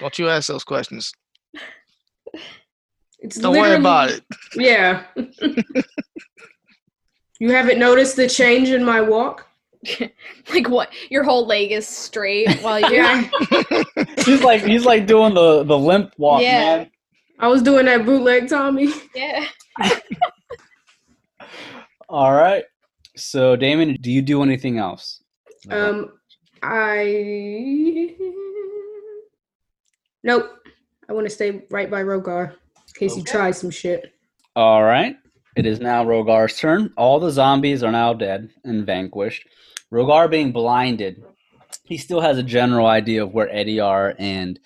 Don't you ask those questions. It's Don't worry about it. Yeah. you haven't noticed the change in my walk? like what? Your whole leg is straight while you're he's like he's like doing the the limp walk, Yeah. man. I was doing that bootleg Tommy. yeah. All right. So, Damon, do you do anything else? Um, I. Nope. I want to stay right by Rogar in case he Okay. tries some shit. All right. It is now Rogar's turn. All the zombies are now dead and vanquished. Rogar being blinded, he still has a general idea of where Ediar and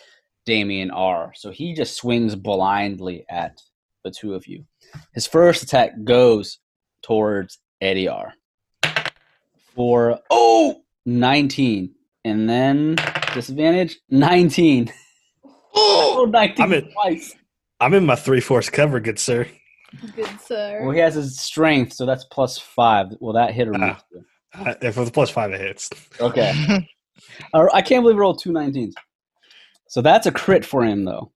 Damien are. So he just swings blindly at the two of you. His first attack goes towards Ediar for oh 19 and then disadvantage 19 Oh, oh 19 I'm in- twice I'm in my three fourths cover, good sir. Good sir. Well, he has his strength, so that's plus five. Will that hit or miss? Uh, If it was plus five, it hits. Okay. I can't believe we rolled two 19s. So that's a crit for him, though.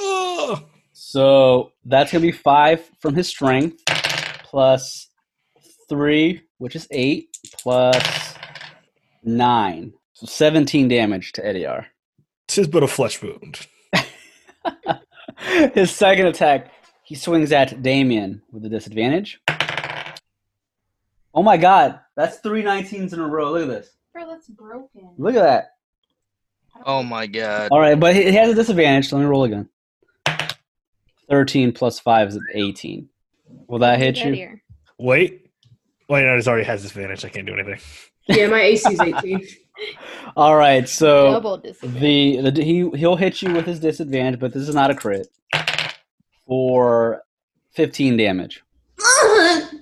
Oh, So that's going to be five from his strength, plus three, which is eight, plus nine. So 17 damage to Ediar. tis but a flesh wound. his second attack, he swings at Damien with a disadvantage. Oh my god, that's three 19s in a row. Look at this. Bro, that's broken. Look at that. oh my god. All right, but he he has a disadvantage. So let me roll again. 13 plus 5 is 18. Will that hit you? here. Wait. Wait, no, it already has disadvantage. I can't do anything. Yeah, my AC is 18. All right, so the, the he he'll hit you with his disadvantage, but this is not a crit for 15 damage.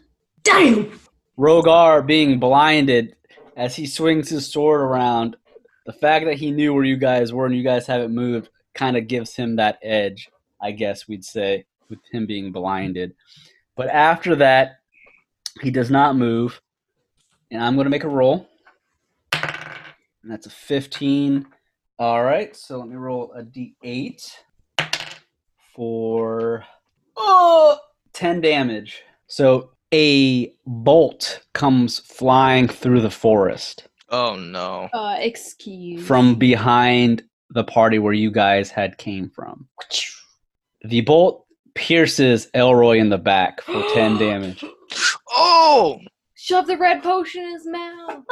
Damn! Rogar being blinded as he swings his sword around, the fact that he knew where you guys were and you guys haven't moved kind of gives him that edge, I guess we'd say, with him being blinded. But after that, he does not move. And I'm going to make a roll. And that's a 15. All right, so let me roll a d8 for oh, 10 damage. So a bolt comes flying through the forest Oh no. Uh, excuse. from behind the party where you guys had came from. The bolt pierces Elroy in the back for 10 damage. Oh, Shove the red potion in his mouth.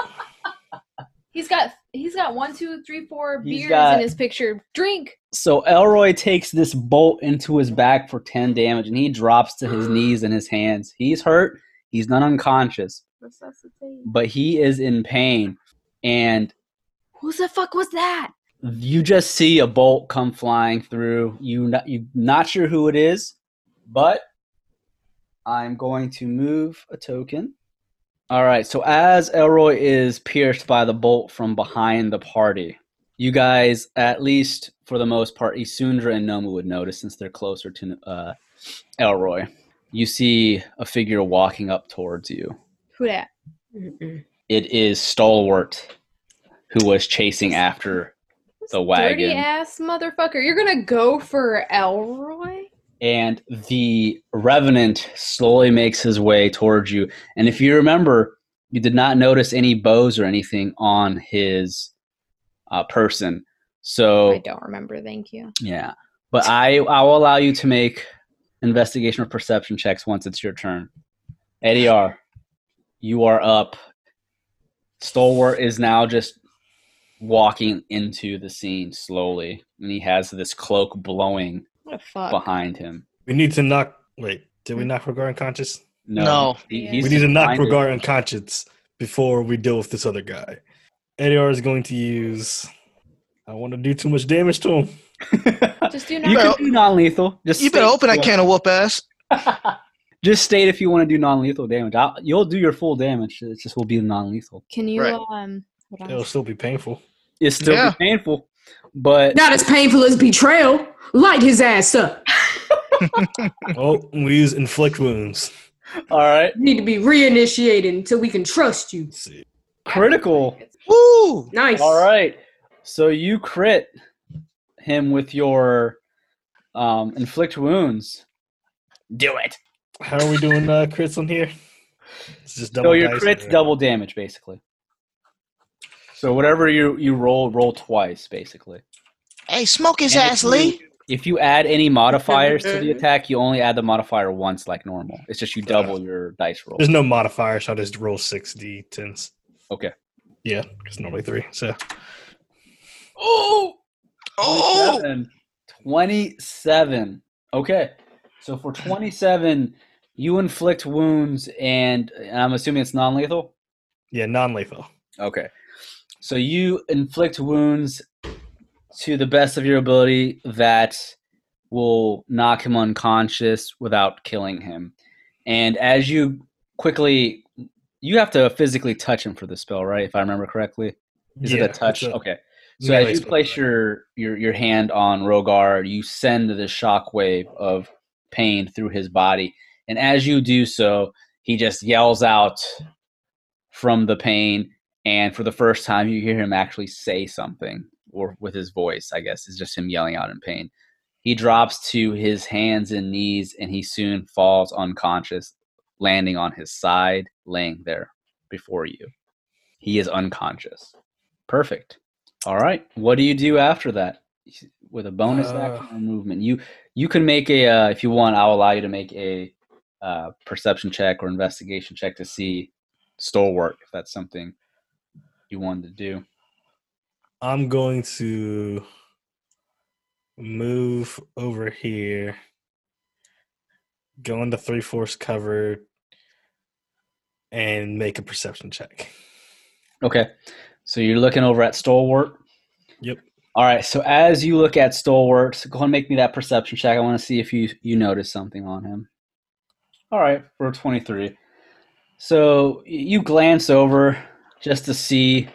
he's got he's got one, two, three, four He's beers got- in his picture. Drink. So Elroy takes this bolt into his back for 10 damage and he drops to his knees and his hands. He's hurt. He's not unconscious, Resuscitate. but he is in pain. And Who the fuck was that? you just see a bolt come flying through. You not, you not sure who it is, but I'm going to move a token. All right. So as Elroy is pierced by the bolt from behind the party, you guys, at least for the most part, Isundra and Nomu would notice since they're closer to uh, Elroy. You see a figure walking up towards you. Who that? Mm-mm. It is Stalwart, who was chasing after the wagon. Dirty ass motherfucker. You're gonna go for Elroy? And the revenant slowly makes his way towards you and if you remember you did not notice any bows or anything on his uh, person so I don't remember. Thank you. yeah but i i will allow you to make investigation or perception checks once it's your turn Ediar you are up stalwart is now just walking into the scene slowly and he has this cloak blowing What a fuck. behind him We need to knock. Wait, did we knock Rogar unconscious? No, No. he- we need to knock blinded. Rogar unconscious before we deal with this other guy. Ediar is going to use. I want to do too much damage to him. Just do you not. Well, can do non-lethal. Just you better state open if that you can of whoop ass. Just state if you want to do non-lethal damage. I'll, you'll do your full damage. It just will be non-lethal. Can you Right. um? It'll still be painful. It's still Yeah. be painful, but Not as painful as betrayal. Light his ass up. oh, we use inflict wounds. all right. You need to be reinitiated until we can trust you. Let's see. Critical. Woo! Nice. All right. So you crit him with your Um, inflict wounds. Do it. How are we doing uh, crits on here? It's just So your crits or- double damage basically. So whatever you you roll, roll twice basically. Hey, smoke his And if ass, you- Lee. If you add any modifiers to the attack, you only add the modifier once, like normal. It's just you double your dice roll. There's no modifier, so I just roll six d10s. Okay. Yeah, because normally three. So Oh, Oh, 27. 27. Okay. So for 27, you inflict wounds, and I'm assuming it's non lethal? yeah, non-lethal. Okay. So you inflict wounds to the best of your ability that will knock him unconscious without killing him. And as you quickly, you have to physically touch him for the spell, right? If I remember correctly. Is it a touch? a okay. So as you place your, your your hand on Rogar, you send the shockwave of pain through his body, and as you do so, he just yells out from the pain, and for the first time, you hear him actually say something, or with his voice, I guess, is just him yelling out in pain. He drops to his hands and knees, and he soon falls unconscious, landing on his side, laying there before you. He is unconscious. Perfect. All right. What do you do after that? With a bonus Uh, action movement, you you can make a uh, if you want. I'll allow you to make a uh, perception check or investigation check to see stalwart if that's something you wanted to do. I'm going to move over here, go into three fourths cover, and make a perception check. Okay. So you're looking over at stalwart. Yep. All right. So as you look at stalwart, go ahead and make me that perception check. I want to see if you you notice something on him. All right, for 23. So you glance over just to see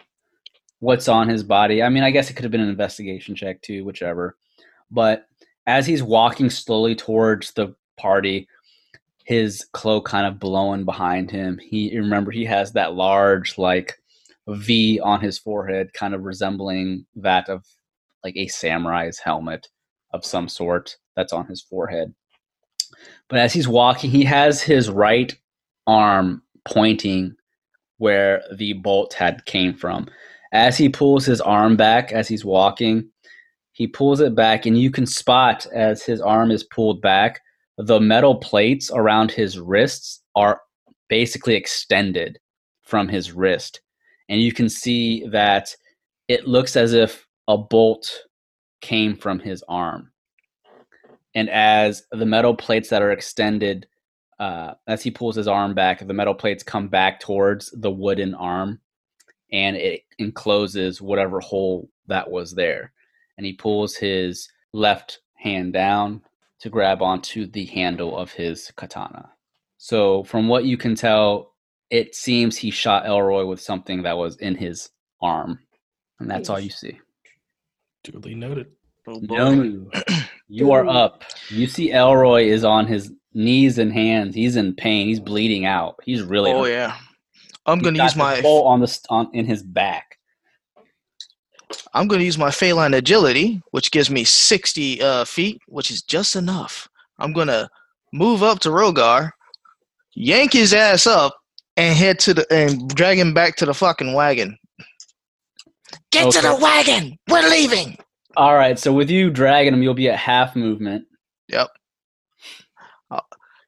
what's on his body. I mean, I guess it could have been an investigation check too, whichever. But as he's walking slowly towards the party, his cloak kind of blowing behind him. He remember he has that large like V on his forehead, kind of resembling that of like a samurai's helmet of some sort that's on his forehead. But as he's walking, he has his right arm pointing where the bolt had came from. As he pulls his arm back as he's walking, he pulls it back, and you can spot as his arm is pulled back, the metal plates around his wrists are basically extended from his wrist. And you can see that it looks as if a bolt came from his arm. And as the metal plates that are extended, uh, as he pulls his arm back, the metal plates come back towards the wooden arm and it encloses whatever hole that was there. And he pulls his left hand down to grab onto the handle of his katana. So, from what you can tell, it seems he shot Elroy with something that was in his arm. And that's all you see. Duly noted. Oh. No. You are up. You see Elroy is on his knees and hands. He's in pain. He's bleeding out. He's really. Oh hurt. yeah. I'm He's gonna use my bolt on the on in his back. I'm gonna use my feline agility, which gives me 60 uh, feet, which is just enough. I'm gonna move up to Rogar, yank his ass up, and head to the and drag him back to the fucking wagon. Get to the wagon. We're leaving. All right. So with you dragging him, you'll be at half movement. Yep.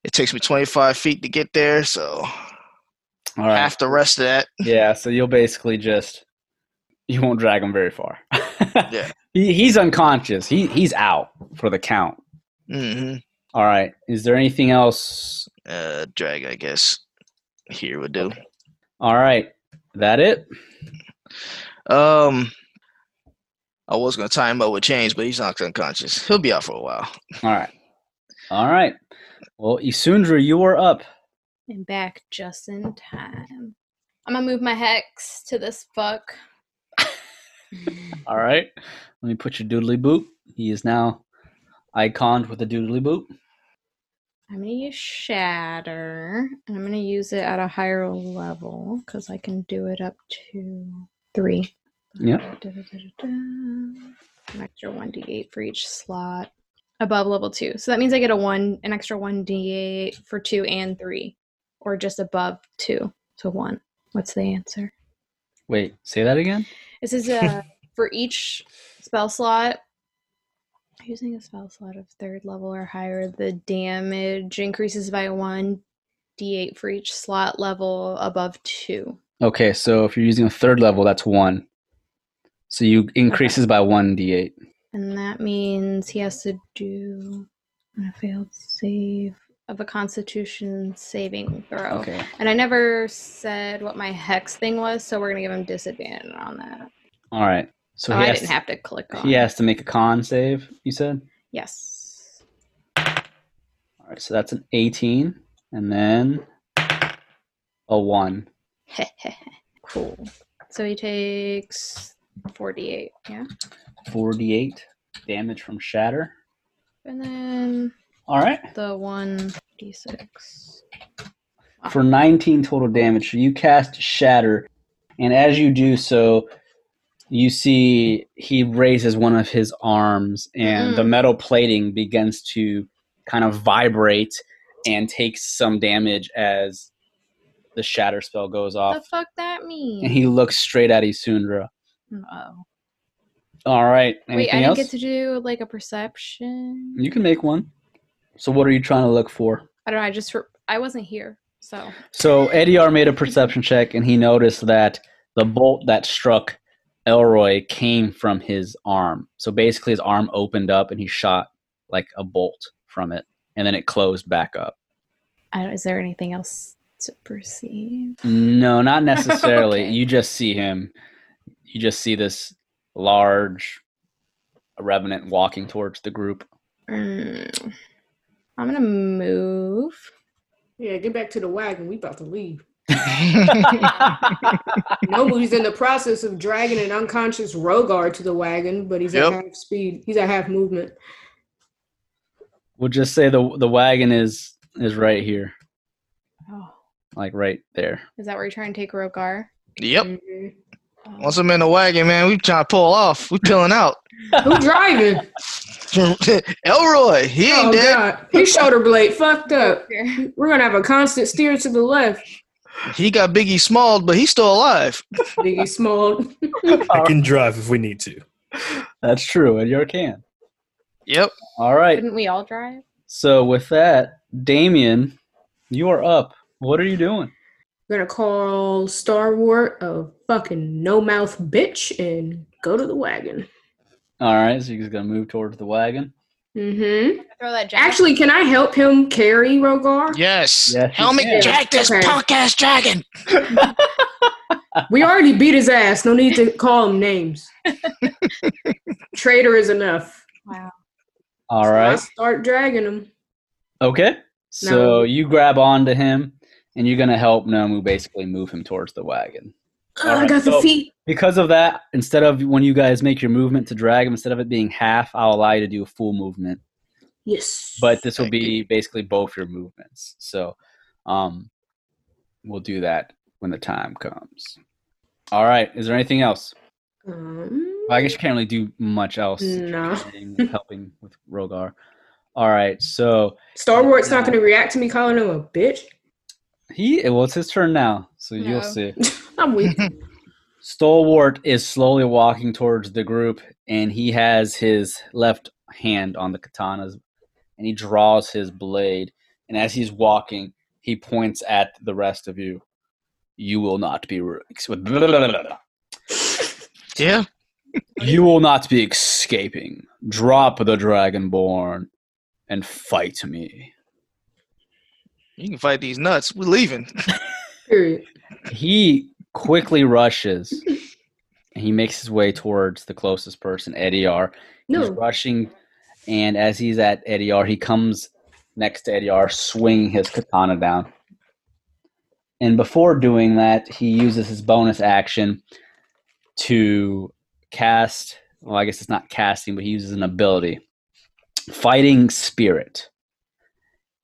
It takes me 25 feet to get there, so All right. half the rest of that. Yeah. So you'll basically just you won't drag him very far. Yeah. He, he's unconscious. He he's out for the count. hmm All right. Is there anything else? Uh, drag, I guess. Here would do. All right. That it? Um, I was gonna tie him up with chains, but he's not unconscious. He'll be out for a while. All right. All right. Well, Isundra, you are up. And back just in time. I'm gonna move my hex to this fuck. All right. Let me put your doodly boot. He is now iconed with a doodly boot. I'm gonna use shatter. and I'm gonna use it at a higher level because I can do it up to three. Yep. An extra one d8 for each slot. Above level two. So that means I get a one, an extra one d8 for two and three, or just above two. So one. What's the answer? Wait, say that again? This is uh, for each spell slot. Using a spell slot of third level or higher, the damage increases by one d8 for each slot level above two. Okay, so if you're using a third level, that's one. So you increases by one d8. And that means he has to do a failed save of a constitution saving throw. Okay. And I never said what my hex thing was, so we're gonna give him disadvantage on that. All right. So oh, he I didn't have to click on. he has to make a con save. You said. Yes. All right. So that's an 18, and then a one. cool. So he takes 48, yeah? 48 damage from shatter. And then All right. the 1d6. For 19 total damage, so you cast shatter, and as you do so, you see he raises one of his arms, and the Mm. metal plating begins to kind of vibrate and takes some damage as the shatter spell goes off. What the fuck that means? And he looks straight at Isundra. Oh. All right. Anything Wait, I didn't else? get to do like a perception. You can make one. So, what are you trying to look for? I don't know. I just re- I wasn't here, so So Ediar made a perception check and he noticed that the bolt that struck Elroy came from his arm. So basically his arm opened up and he shot like a bolt from it and then it closed back up. I don't, is there anything else to perceive? No, not necessarily. Okay. You just see him. You just see this large revenant walking towards the group. Mm, I'm gonna move. Yeah, get back to the wagon. We about to leave. Nomu's in the process of dragging an unconscious Rogar to the wagon, but he's Yep. at half speed. He's at half movement. We'll just say the the wagon is is right here, Oh, like right there. is that where you're trying to take Rogar? yep. Mhm. Oh. Once I'm in the wagon, man, we trying to pull off. We peeling out. Who driving? Elroy, he ain't Oh dead. god, his shoulder blade fucked up. We're gonna have a constant steer to the left. He got Biggie Smalled, but he's still alive. Biggie Small. I can drive if we need to. That's true, and you can. Yep. All right. Couldn't we all drive? So with that, Damien, you are up. What are you doing? We're gonna call Star Wars a fucking no mouth bitch and go to the wagon. All right, so you're gonna move towards the wagon. Mm-hmm. Throw that jack. Actually, can I help him carry Rogar? Yes. Yes, you Helmet can. jack this Okay. punk ass dragon. We already beat his ass. No need to call him names. Traitor is enough. wow. All So I start dragging him. Okay. So No. you grab onto him, and you're gonna help Nomu basically move him towards the wagon. Oh, All I right, got the feet. Because of that, instead of when you guys make your movement to drag him, instead of it being half, I'll allow you to do a full movement. Yes. But this will Thank be basically both your movements. So, um, we'll do that when the time comes. All right. Is there anything else? Um, Well, I guess you can't really do much else. No. helping- helping with Rogar. All right, so Stalwart's not going to react to me calling him a bitch. he well, it's his turn now, so No. you'll see. I'm weak. Stalwart is slowly walking towards the group, and he has his left hand on the katanas, and he draws his blade. And as he's walking, he points at the rest of you. You will not be. re- Yeah. You will not be escaping. Drop the dragonborn and fight me. You can fight these nuts. We're leaving. Period. He quickly rushes. and He makes his way towards the closest person, Ediar. He's No. rushing, and as he's at Ediar, he comes next to Ediar, swinging his katana down. And before doing that, he uses his bonus action to cast. Well, I guess it's not casting, but he uses an ability Fighting Spirit.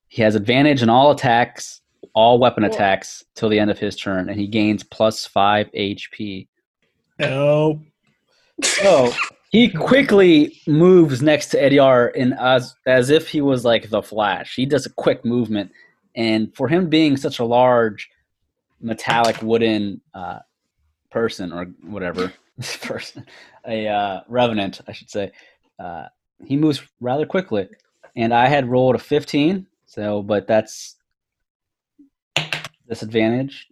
He has advantage in all attacks, all weapon Cool. attacks, till the end of his turn, and he gains plus five HP. Help. So He quickly moves next to Ediar in as as if he was like the Flash. He does a quick movement, and for him being such a large metallic wooden uh, person or whatever person, a uh, revenant, I should say, uh, he moves rather quickly. And I had rolled a fifteen, so but that's disadvantage.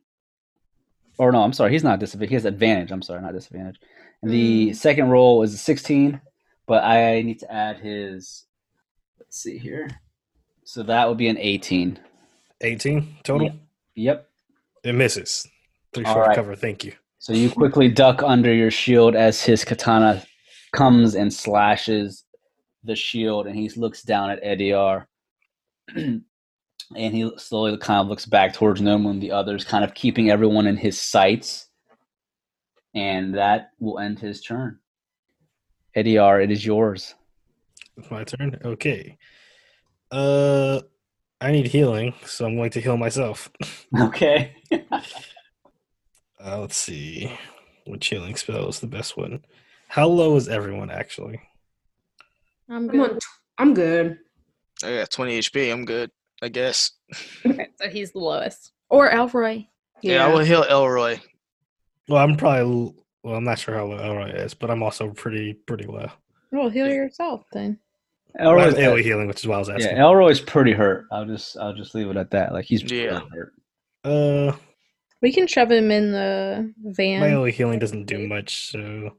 Or no, I'm sorry, he's not disadvantage. He has advantage. I'm sorry, not disadvantage. And the Mm. second roll is a 16, but I need to add his. Let's see here. So that would be an 18. 18 total. Yep. It misses. Three All short right. cover. Thank you. So you quickly duck under your shield as his katana comes and slashes the shield, and he looks down at Ediar. and he slowly kind of looks back towards Nomu and the others, kind of keeping everyone in his sights. And that will end his turn. Ediar, it is yours. It's my turn. Okay. Uh, I need healing, so I'm going to heal myself. Okay. Uh, let's see. Which healing spell is the best one? How low is everyone actually? I'm I'm on. good. T- I'm good. I got 20 HP. I'm good, I guess. Okay, so he's the lowest. Or Elroy. Yeah, I will heal Elroy. Well, I'm probably. Well, I'm not sure how low Elroy is, but I'm also pretty pretty low. Well, heal yourself then. Elroy's, have AoE healing, which is why I was asking. yeah. Elroy's pretty hurt. I'll just I'll just leave it at that. Like he's pretty Yeah. hurt. Uh, We can shove him in the van. my AoE healing doesn't do much, so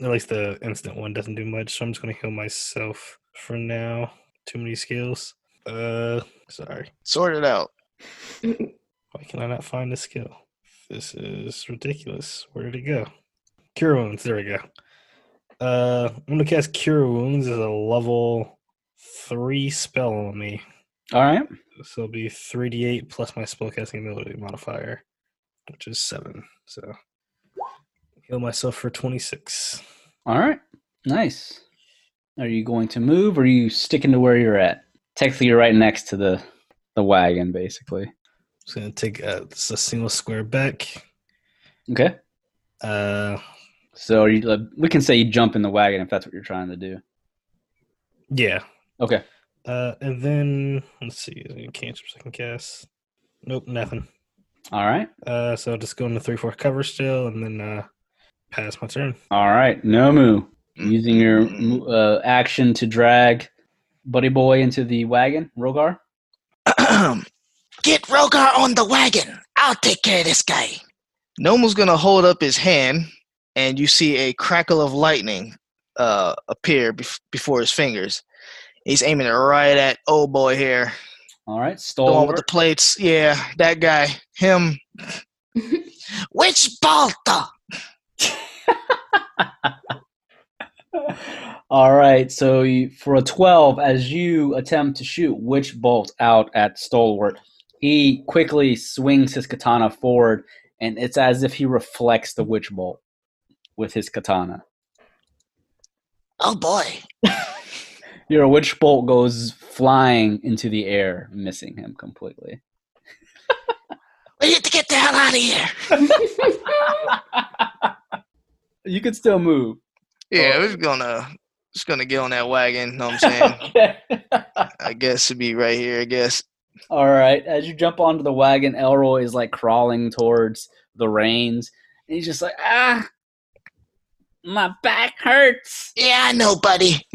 at least the instant one doesn't do much. So I'm just gonna heal myself for now. Too many skills. Uh, sorry. Sort it out. Why can I not find the skill? This is ridiculous. Where did it go? Cure wounds. There we go. Uh, I'm gonna cast Cure Wounds as a level three spell on me. All right. So it'll be 3d8 plus my spellcasting ability modifier, which is seven. So heal myself for 26. All right. Nice. Are you going to move or are you sticking to where you're at? Technically you're right next to the the wagon basically. Just gonna take uh, just a single square back. Okay. Uh, So are you we can say you jump in the wagon if that's what you're trying to do. yeah. Okay. Uh, and then let's see, any cancers I can cast? Nope, nothing. All right. Uh, so I'll just go into three four cover still, and then uh, pass my turn. All right. Nomu using your uh, action to drag Buddy Boy into the wagon, Rogar. Get Rogar on the wagon. I'll take care of this guy. Nomu's gonna hold up his hand, and you see a crackle of lightning uh, appear bef- before his fingers. He's aiming it right at old boy here, All right. the one with the plates. Yeah, that guy. Him. Which Balta? All right, so you, for a 12, as you attempt to shoot Witch Bolt out at Stalwart, he quickly swings his katana forward, and it's as if he reflects the Witch Bolt with his katana. Oh boy. Your Witch Bolt goes flying into the air, missing him completely. We need to get the hell out of here. you can still move. Yeah, we're gonna just gonna get on that wagon. Know what I'm saying? I guess to be right here. I guess. All right. As you jump onto the wagon, Elroy is like crawling towards the reins. And he's just like, ah, my back hurts. Yeah, I know, buddy.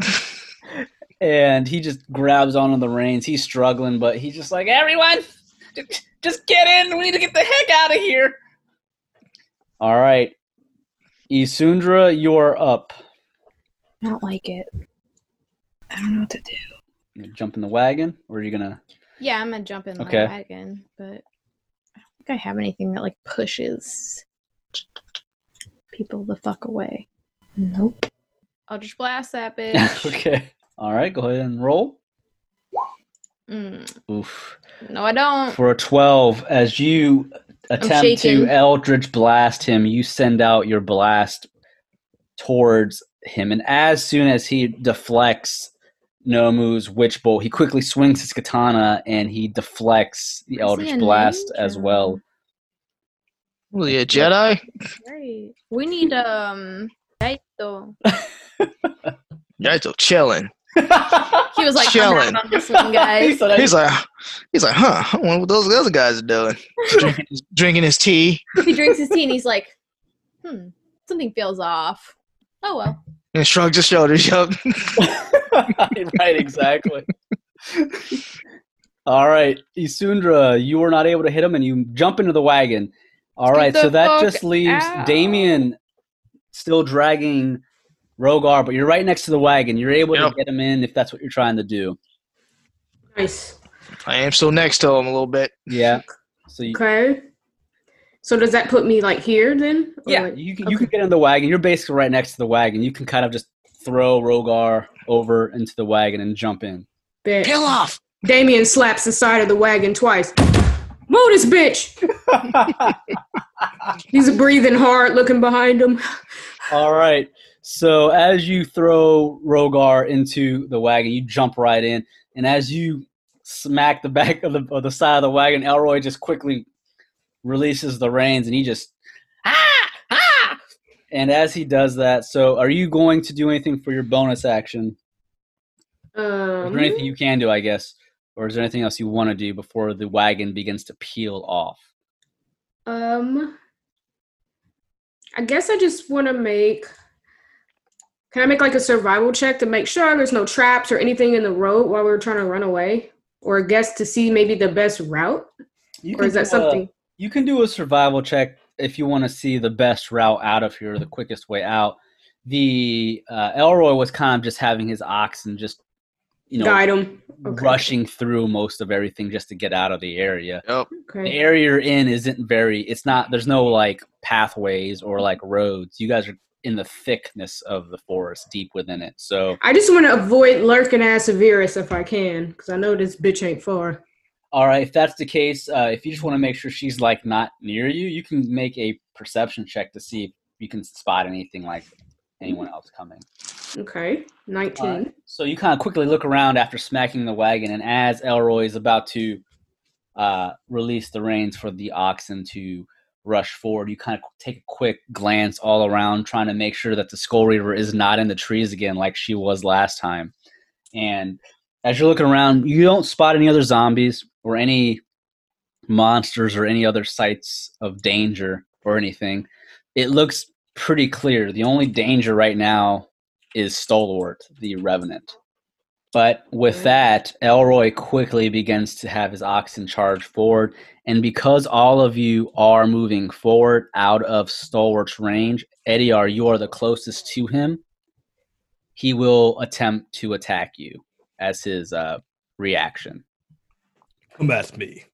And he just grabs onto the reins. He's struggling, but he's just like, everyone, just get in. We need to get the heck out of here. All right. Isundra, you're up. I don't like it. I don't know what to do. You gonna jump in the wagon, or are you gonna? Yeah, I'm gonna jump in the Okay. wagon, but I don't think I have anything that like pushes people the fuck away. Nope. I'll just blast that bitch. okay. All right. Go ahead and roll. Mm, Oof. no, I don't. For a 12, as you attempt to shaking. Eldritch blast him, you send out your blast towards him. And as soon as he deflects Nomu's Witch Bolt, he quickly swings his katana and he deflects the Is Eldritch blast ninja? as well. Was he a Jedi? Great. We need um. Daito. You guys are chilling. He was like, I'm Chilling. on this one, guys. He's like, he's like, huh? I wonder what those other guys are doing. drinking, his, drinking his tea he drinks his tea and he's like, hmm, something feels off. Oh well. and shrugs his shoulders. Yup. right, exactly. All right, Isundra, you were not able to hit him, and you jump into the wagon. All Get right, so that just leaves out. Damien still dragging Rogar, but you're right next to the wagon. You're able Yep. to get him in if that's what you're trying to do. Nice. I am still next to him a little bit. Yeah. So you, Okay. So does that put me like here then? Or, yeah, like- you can you can get in the wagon. You're basically right next to the wagon. You can kind of just throw Rogar over into the wagon and jump in. bet. Peel off. Damien slaps the side of the wagon twice. Move this bitch. He's breathing hard, looking behind him. All right. So as you throw Rogar into the wagon, you jump right in, and as you smack the back of the of the side of the wagon, Elroy just quickly releases the reins, and he just ah ah. And as he does that, so are you going to do anything for your bonus action? Is Um, there anything you can do, I guess, or is there anything else you want to do before the wagon begins to peel off? um, I guess I just want to make. Can I make like a survival check to make sure there's no traps or anything in the road while we're trying to run away, or I guess to see maybe the best route, You or is that do a- something? You can do a survival check if you want to see the best route out of here, the quickest way out. The uh, Elroy was kind of just having his oxen just, you know, Guide him. Okay. rushing through most of everything just to get out of the area. Yep. The area you're in isn't very. It's not. There's no like pathways or like roads. You guys are in the thickness of the forest, deep within it. So, I just want to avoid lurking ass Severus if I can, because I know this bitch ain't far. all right, if that's the case, uh, if you just want to make sure she's like not near you, you can make a perception check to see if you can spot anything like anyone else coming. Okay, nineteen. All right. So you kind of quickly look around after smacking the wagon, and as Elroy is about to uh, release the reins for the oxen to rush forward, you kind of take a quick glance all around, trying to make sure that the Skull Reaver is not in the trees again like she was last time. And as you're looking around, you don't spot any other zombies or any monsters or any other sights of danger or anything. It looks pretty clear. The only danger right now is Stalwart, the Revenant. But with that, Elroy quickly begins to have his oxen charge forward. And because all of you are moving forward out of Stalwart's range, Ediar, you are the closest to him. He will attempt to attack you as his uh, reaction. Combat me.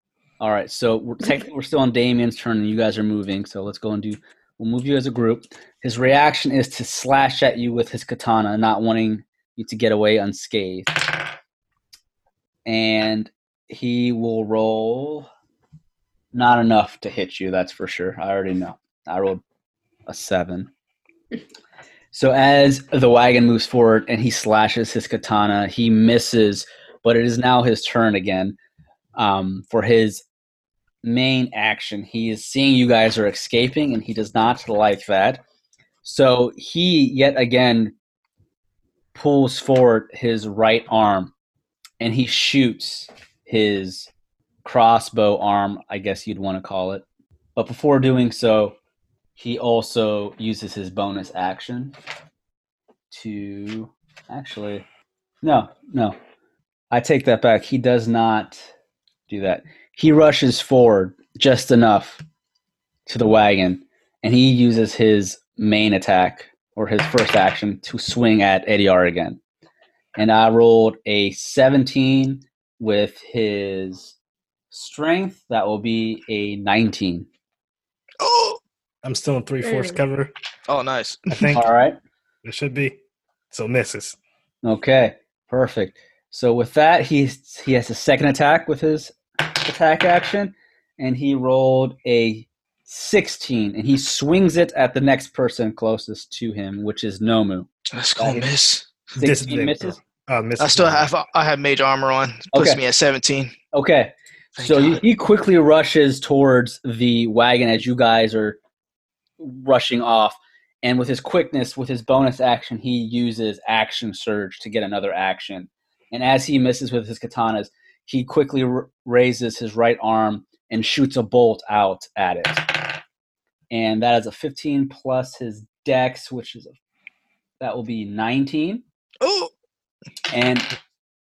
All right, so we're technically we're still on Damien's turn, and you guys are moving. So let's go and do. We'll move you as a group. His reaction is to slash at you with his katana, not wanting to get away unscathed. And he will roll. Not enough to hit you, that's for sure. I already know. I rolled a seven. So as the wagon moves forward and he slashes his katana, he misses, but it is now his turn again um, for his main action. He is seeing you guys are escaping, and he does not like that. So he yet again pulls forward his right arm, and he shoots his crossbow arm, I guess you'd want to call it. But before doing so, he also uses his bonus action to actually no no i take that back he does not do that. He rushes forward just enough to the wagon, and he uses his main attack or his first action to swing at Ediar again. And I rolled a 17 with his strength. That will be a 19. Oh, I'm still in three fourths cover. oh, nice. I think All right. it should be. So misses. Okay. Perfect. So with that, he's he has a second attack with his attack action, and he rolled a 16, and he swings it at the next person closest to him, which is Nomu. That's gonna miss. 16 misses. Uh, misses. I still have I have mage armor on. Puts Okay. me at seventeen. Okay. Thank so he, God. he quickly rushes towards the wagon as you guys are rushing off, And with his quickness, with his bonus action, he uses action surge to get another action. And as he misses with his katanas, he quickly r- raises his right arm and shoots a bolt out at it. And that is a 15 plus his dex, which is a, that will be 19. Oh, And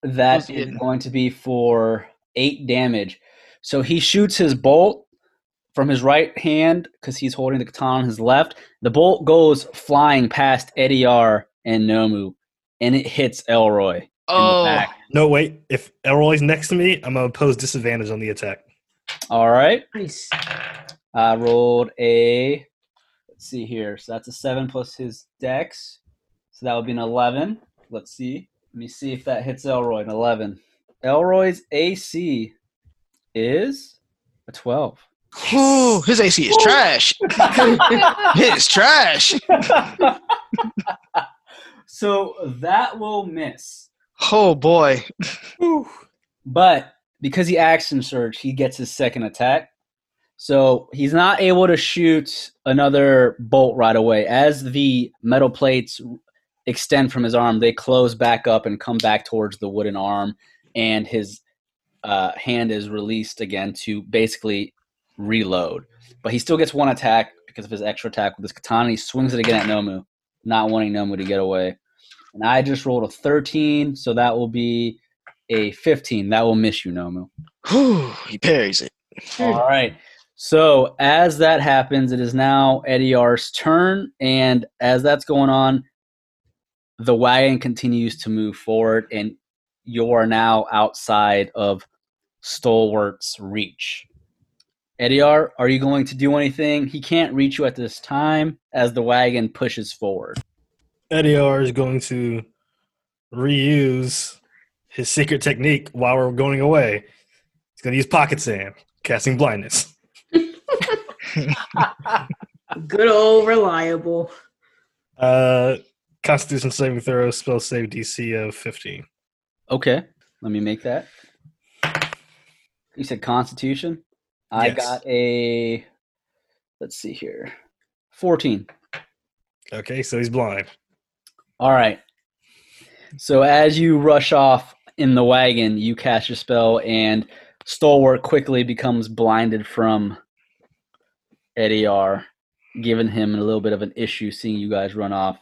that is Who's going to be for eight damage. So he shoots his bolt from his right hand because he's holding the katana on his left. The bolt goes flying past Ediar and Nomu, and it hits Elroy in the oh, back. No, wait. If Elroy's next to me, I'm gonna pose disadvantage on the attack. All right. Nice. I rolled a. Let's see here. So that's a seven plus his dex. So that would be an eleven. Let's see. Let me see if that hits Elroy. An eleven. Elroy's AC is a twelve. Whew, his AC is trash. It is trash. so that will miss. Oh boy. But because he action surge, he gets his second attack. So he's not able to shoot another bolt right away. As the metal plates extend from his arm, they close back up and come back towards the wooden arm, and his uh, hand is released again to basically reload. But he still gets one attack because of his extra attack with his katana. He swings it again at Nomu, not wanting Nomu to get away. And I just rolled a 13, so that will be a 15. That will miss you, Nomu. He parries it. All right. So as that happens, it is now Ediar's turn, and as that's going on, the wagon continues to move forward, and you are now outside of Stalwart's reach. Ediar, are you going to do anything? He can't reach you at this time as the wagon pushes forward. Ediar is going to reuse his secret technique while we're going away. He's going to use pocket sand, casting blindness. Good old reliable. Uh, Constitution saving throw, spell save DC of 15. Okay, let me make that. You said Constitution. I Yes. got a. Let's see here, fourteen. Okay, so he's blind. All right. So as you rush off in the wagon, you cast your spell, and Stalwart quickly becomes blinded from Ediar, giving him a little bit of an issue seeing you guys run off.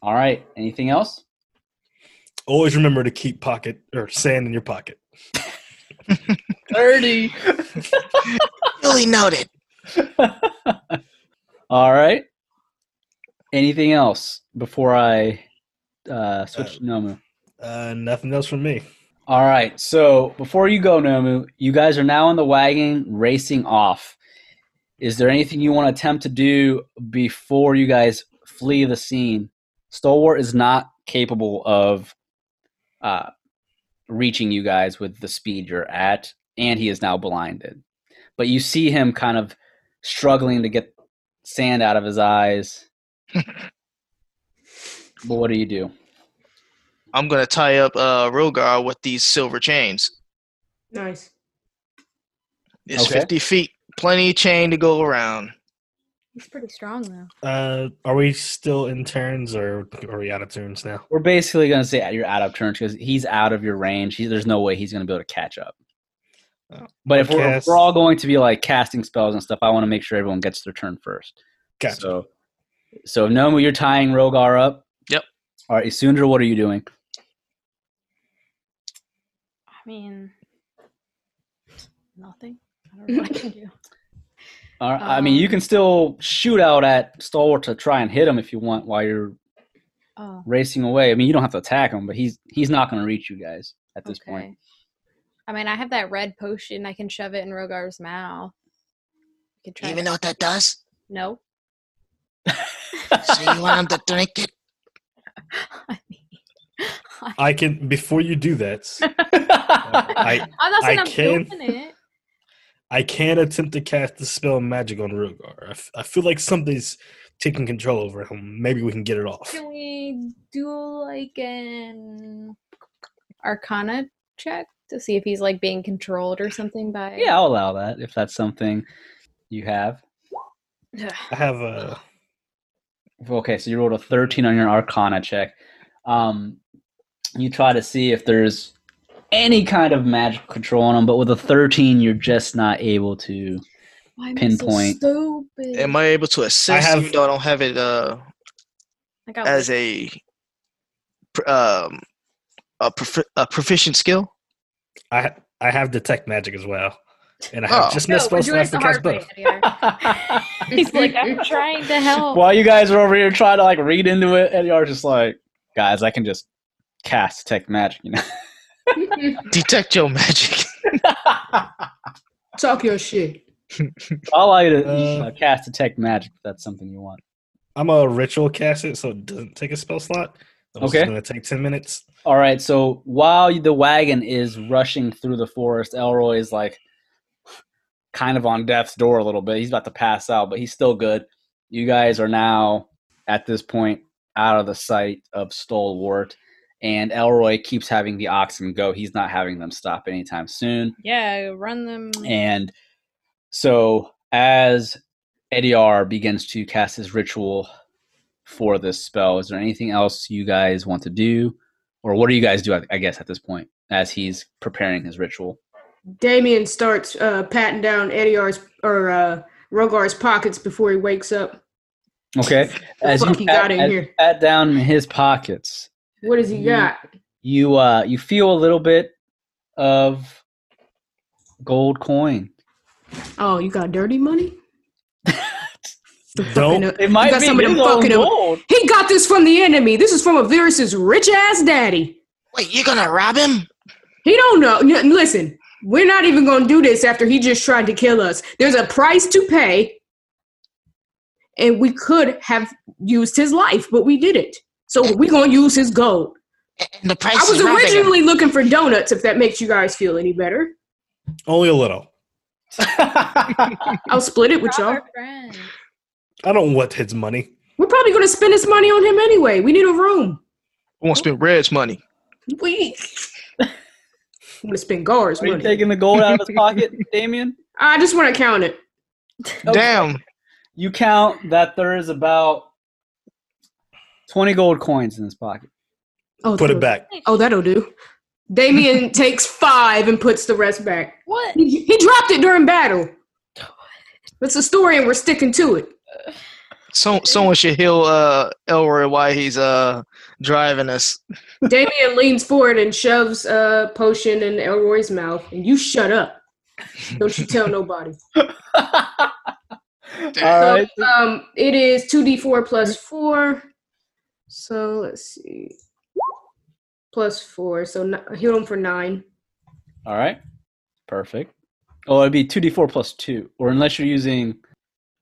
All right. Anything else? Always remember to keep pocket or sand in your pocket. Thirty. Really noted. All right. Anything else before I uh, switch to Nomu? Uh, nothing else from me. All right. So before you go, Nomu, you guys are now in the wagon racing off. Is there anything you want to attempt to do before you guys flee the scene? Stalwart is not capable of uh, reaching you guys with the speed you're at, and he is now blinded. But you see him kind of struggling to get sand out of his eyes. but what do you do? I'm gonna tie up uh Rogar with these silver chains. Nice. It's Okay. 50 feet, plenty of chain to go around. He's pretty strong though. Uh, are we still in turns or are we out of turns now? We're basically going to say you're out of turns because he's out of your range. He, there's no way he's going to be able to catch up. Oh, But if we're, if we're all going to be like casting spells and stuff, I want to make sure everyone gets their turn first. Gotcha. So, so Nomu, you're tying Rogar up. Yep. All right, Isundra, what are you doing? I mean, nothing. I don't know what I can do. All right, I mean, you Um, can still shoot out at Stalwart to try and hit him if you want while you're Oh, racing away. I mean, you don't have to attack him, but he's he's not going to reach you guys at this point. okay. I mean, I have that red potion. I can shove it in Rogar's mouth. You could try. Even that. know what that does? No. So you want him to drink it? I mean, I, I can before you do that. I I'm not saying I am can- doing it. I can't attempt to cast the spell magic on Rogar. I, f- I feel like something's taking control over him. Maybe we can get it off. Can we do like an Arcana check to see if he's like being controlled or something by? yeah, I'll allow that if that's something you have. Ugh. I have a Okay, so you rolled a 13 on your Arcana check. Um, you try to see if there's any kind of magic control on them, but with a 13, you're just not able to. Why am Pinpoint. So stupid. Am I able to assist have- even though I don't have it uh, I got as a um a, profi- a proficient skill? I I have detect magic as well, and I have Oh. just no, missed we're spells doing to it cast both. He's like, I'm trying to help. While you guys are over here trying to like read into it, and you are just like, guys, I can just cast detect magic, you know. Detect your magic. Talk your shit. I'll allow you to Uh, uh, cast detect magic if that's something you want. I'm a ritual cast it, so it doesn't take a spell slot. It's Okay. going to take ten minutes. All right, so while the wagon is rushing through the forest, Elroy is like kind of on death's door a little bit. He's about to pass out, but he's still good. You guys are now at this point out of the sight of Stalwart, and Elroy keeps having the oxen go. He's not having them stop anytime soon. Yeah, run them. And so as Ediar begins to cast his ritual for this spell, is there anything else you guys want to do? Or what do you guys do, I- I guess, at this point, as he's preparing his ritual? Damien starts uh, patting down Ediar's or uh, Rogar's pockets before he wakes up. Okay. As you he pat, got in as- here? pat down his pockets, What does he You- got? you uh you feel a little bit of gold coin. Oh, you got dirty money? Don't- fucking- It might got be some of them his own fucking- gold. He got this from the enemy. This is from a Avirus's rich ass daddy. Wait, you're gonna rob him? He don't know. N- Listen, we're not even gonna do this after he just tried to kill us. There's a price to pay, and we could have used his life, but we didn't. So we're gonna use his gold. And the price I was is robbing originally looking for donuts. If that makes you guys feel any better, Only a little. I'll split it with y'all. I don't want his money. We're probably gonna spend his money on him anyway. We need a room. I won't spend Red's money. We. I'm gonna spend Gar's Are you money. taking the gold out of his pocket, Damien? I just want to count it. Okay. Damn. You count that there is about 20 gold coins in his pocket. Oh, Put it back. Oh, that'll do. Damien takes five and puts the rest back. What? He, he dropped it during battle. That's a story, and we're sticking to it. So, someone should heal uh, Elroy while he's uh, driving us. Damien leans forward and shoves a potion in Elroy's mouth, and you shut up. Don't you tell nobody. All right. So, um, it is two d four plus four. So let's see, plus four. So n- heal him for nine. All right. Perfect. Oh, it'd be 2d4 plus 2. Or unless you're using.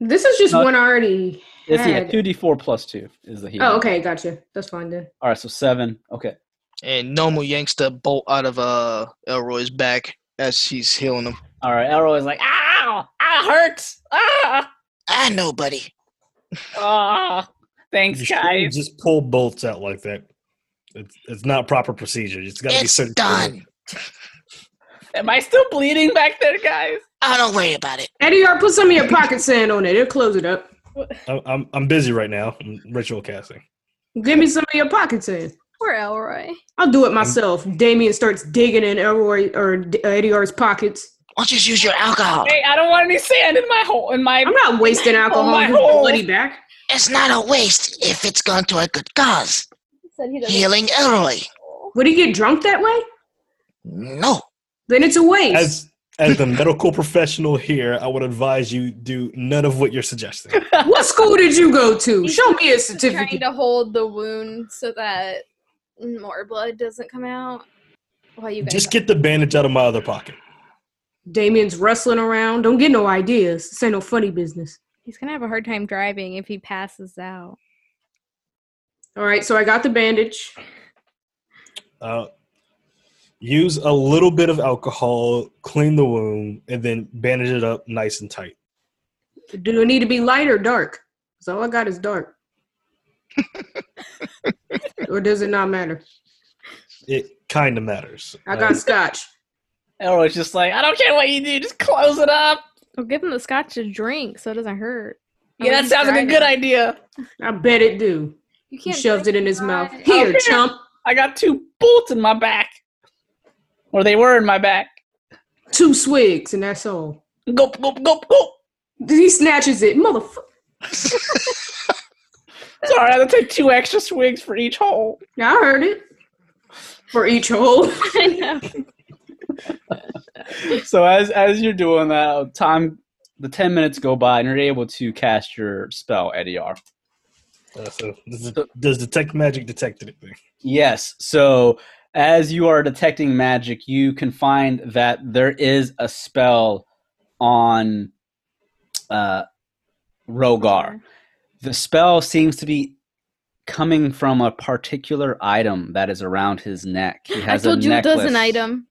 This is just No. one I already It's, yeah, 2d4 plus 2 is the heal. Oh, okay, gotcha. That's fine then. All right, so 7. Okay. And Nomu yanks the bolt out of uh, Elroy's back as he's healing him. All right, Elroy is like, ow! Ah, hurts! Ah! I know, buddy. Ah! Thanks, guys. You guys. just pull bolts out like that. It's, it's not proper procedure. It's got to be certain. done. Am I still bleeding back there, guys? Oh, don't worry about it. Ediar put some of your pocket sand on it. It'll close it up. I'm, I'm I'm busy right now. I'm ritual casting. Give me some of your pocket sand. Poor Elroy. I'll do it mm-hmm. myself. Damien starts digging in Elroy or D- uh, Ediar's pockets. Why don't just use your alcohol? Hey, I don't want any sand in my hole. In my. I'm not wasting alcohol my on his hole. bloody back. It's not a waste if it's gone to a good cause. He said he doesn't. Healing Elroy. Would he get drunk that way? No. Then it's a waste. As as the medical professional here, I would advise you do none of what you're suggesting. what school did you go to? He's Show me a certificate. trying to hold the wound so that more blood doesn't come out. While you guys Just get the bandage out of my other pocket. Damien's rustling around. Don't get no ideas. This ain't no funny business. He's gonna have a hard time driving if he passes out. All right, so I got the bandage. Uh, use a little bit of alcohol, clean the wound, and then bandage it up nice and tight. Do it need to be light or dark? Because all I got is dark. or does it not matter? It kind of matters. I got Uh, scotch. Elroy's just like, I don't care what you do, just close it up. Well, give him the scotch to drink so it doesn't hurt. Yeah, that sounds like a good idea. I bet it do. You He can't shoves it in his drink mouth. Here, here. chump. I got two bullets in my back. Or they were in my back. Two swigs, and that's all. Gulp, gulp, gulp, gulp. He snatches it. Motherfucker. Sorry, I had to take two extra swigs for each hole. Yeah, I heard it. For each hole. I know. So as as you're doing that, time the ten minutes go by and you're able to cast your spell, Ediar. Uh, so does, it, does detect magic detect anything? Yes. So as you are detecting magic, you can find that there is a spell on uh, Rogar. The spell seems to be coming from a particular item that is around his neck. He has I has told a you it necklace. does an item.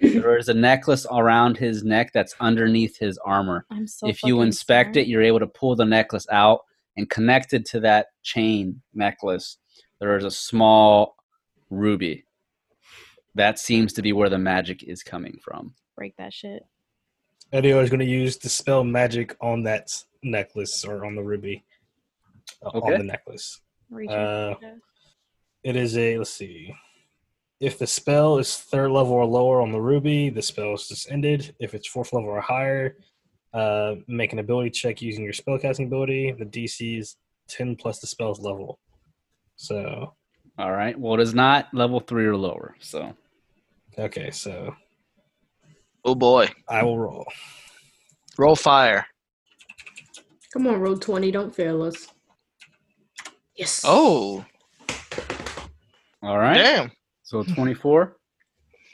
There is a necklace around his neck that's underneath his armor. I'm so. if you inspect sorry. it, you're able to pull the necklace out, and connected to that chain necklace, there is a small ruby. That seems to be where the magic is coming from. break that shit. Ediar is going to use dispel magic on that necklace or on the ruby. uh, Okay. On the necklace. Uh, It is a let's see. If the spell is third level or lower on the ruby, the spell is just ended. If it's fourth level or higher, uh, make an ability check using your spellcasting ability. The DC is ten plus the spell's level. So All right. Well, it is not level three or lower. So okay, so Oh boy. I will roll. Roll fire. Come on, roll 20. Don't fail us. Yes. Oh, all right. damn. So 24.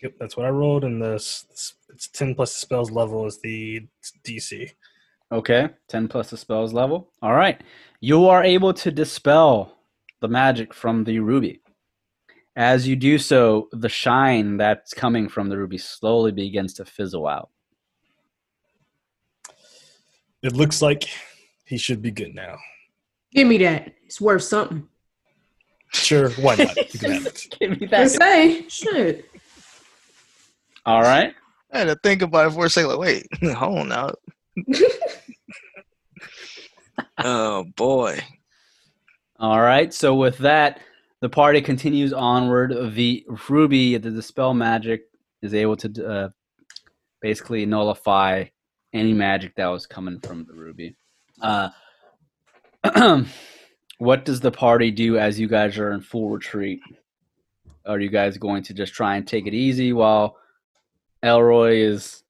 Yep, that's what I rolled, and the s- it's ten plus the spell's level is the DC. Okay. 10 plus the spell's level. All right. You are able to dispel the magic from the ruby. As you do so, the shine that's coming from the ruby slowly begins to fizzle out. It looks like he should be good now. Give me that. It's worth something. Sure, why not? You can have it. Give me that. say, shit. All right. I had to think about it for a second. Like, wait, hold on now. oh boy. All right. So with that, the party continues onward. The ruby, the dispel magic, is able to uh, basically nullify any magic that was coming from the ruby. Uh, what does the party do as you guys are in full retreat? Are you guys going to just try and take it easy while Elroy is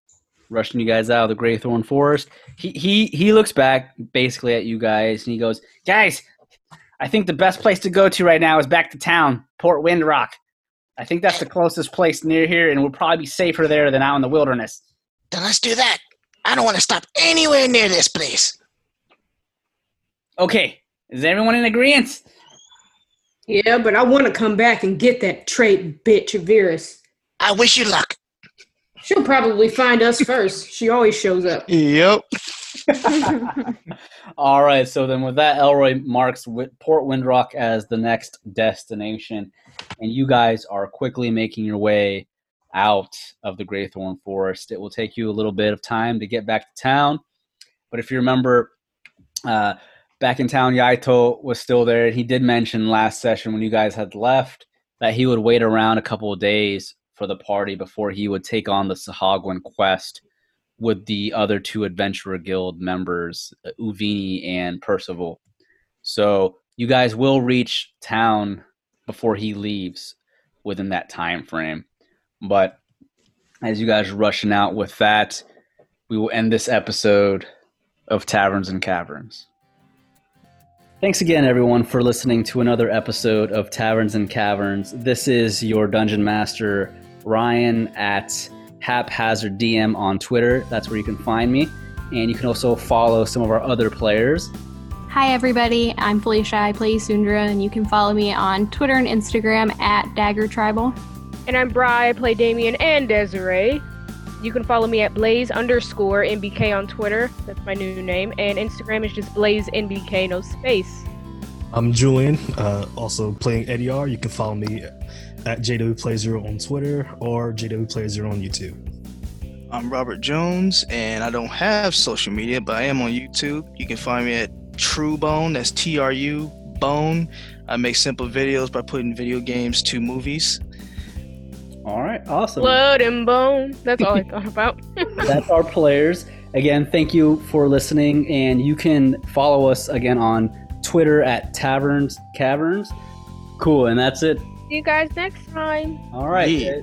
rushing you guys out of the Greythorn Forest? He he he looks back basically at you guys and he goes, "Guys, I think the best place to go to right now is back to town, Port Windrock. I think that's the closest place near here, and we'll probably be safer there than out in the wilderness." Then let's do that. I don't want to stop anywhere near this place. Okay, is everyone in agreement? Yeah, but I want to come back and get that trait bitch, Virus. I wish you luck. She'll probably find us first. She always shows up. Yep. All right, so then with that, Elroy marks Port Windrock as the next destination, and you guys are quickly making your way out of the Greythorn Forest. It will take you a little bit of time to get back to town, but if you remember, uh, back in town, Yaito was still there. He did mention last session when you guys had left that he would wait around a couple of days for the party before he would take on the Sahuagin quest with the other two Adventurer Guild members, Uvini and Percival. So you guys will reach town before he leaves within that time frame. But as you guys are rushing out with that, we will end this episode of Taverns and Caverns. Thanks again, everyone, for listening to another episode of Taverns and Caverns. This is your Dungeon Master, Ryan, at Haphazard DM on Twitter. That's where you can find me. And you can also follow some of our other players. Hi, everybody. I'm Felicia. I play Sundra, and you can follow me on Twitter and Instagram at Dagger Tribal. And I'm Bri. I play Damien and Desiree. You can follow me at Blaze underscore NBK on Twitter. That's my new name. And Instagram is just Blaze NBK, no space. I'm Julian, uh, also playing Ediar. You can follow me at JWPlay0 on Twitter or JWPlay0 on YouTube. I'm Robert Jones, and I don't have social media, but I am on YouTube. You can find me at True Bone. That's T R U Bone. I make simple videos by putting video games to movies. All right, awesome. Blood and bone. That's all I thought about. That's our players. Again, thank you for listening, and you can follow us again on Twitter at Taverns Caverns. Cool, and that's it. See you guys next time. All right. Yeah.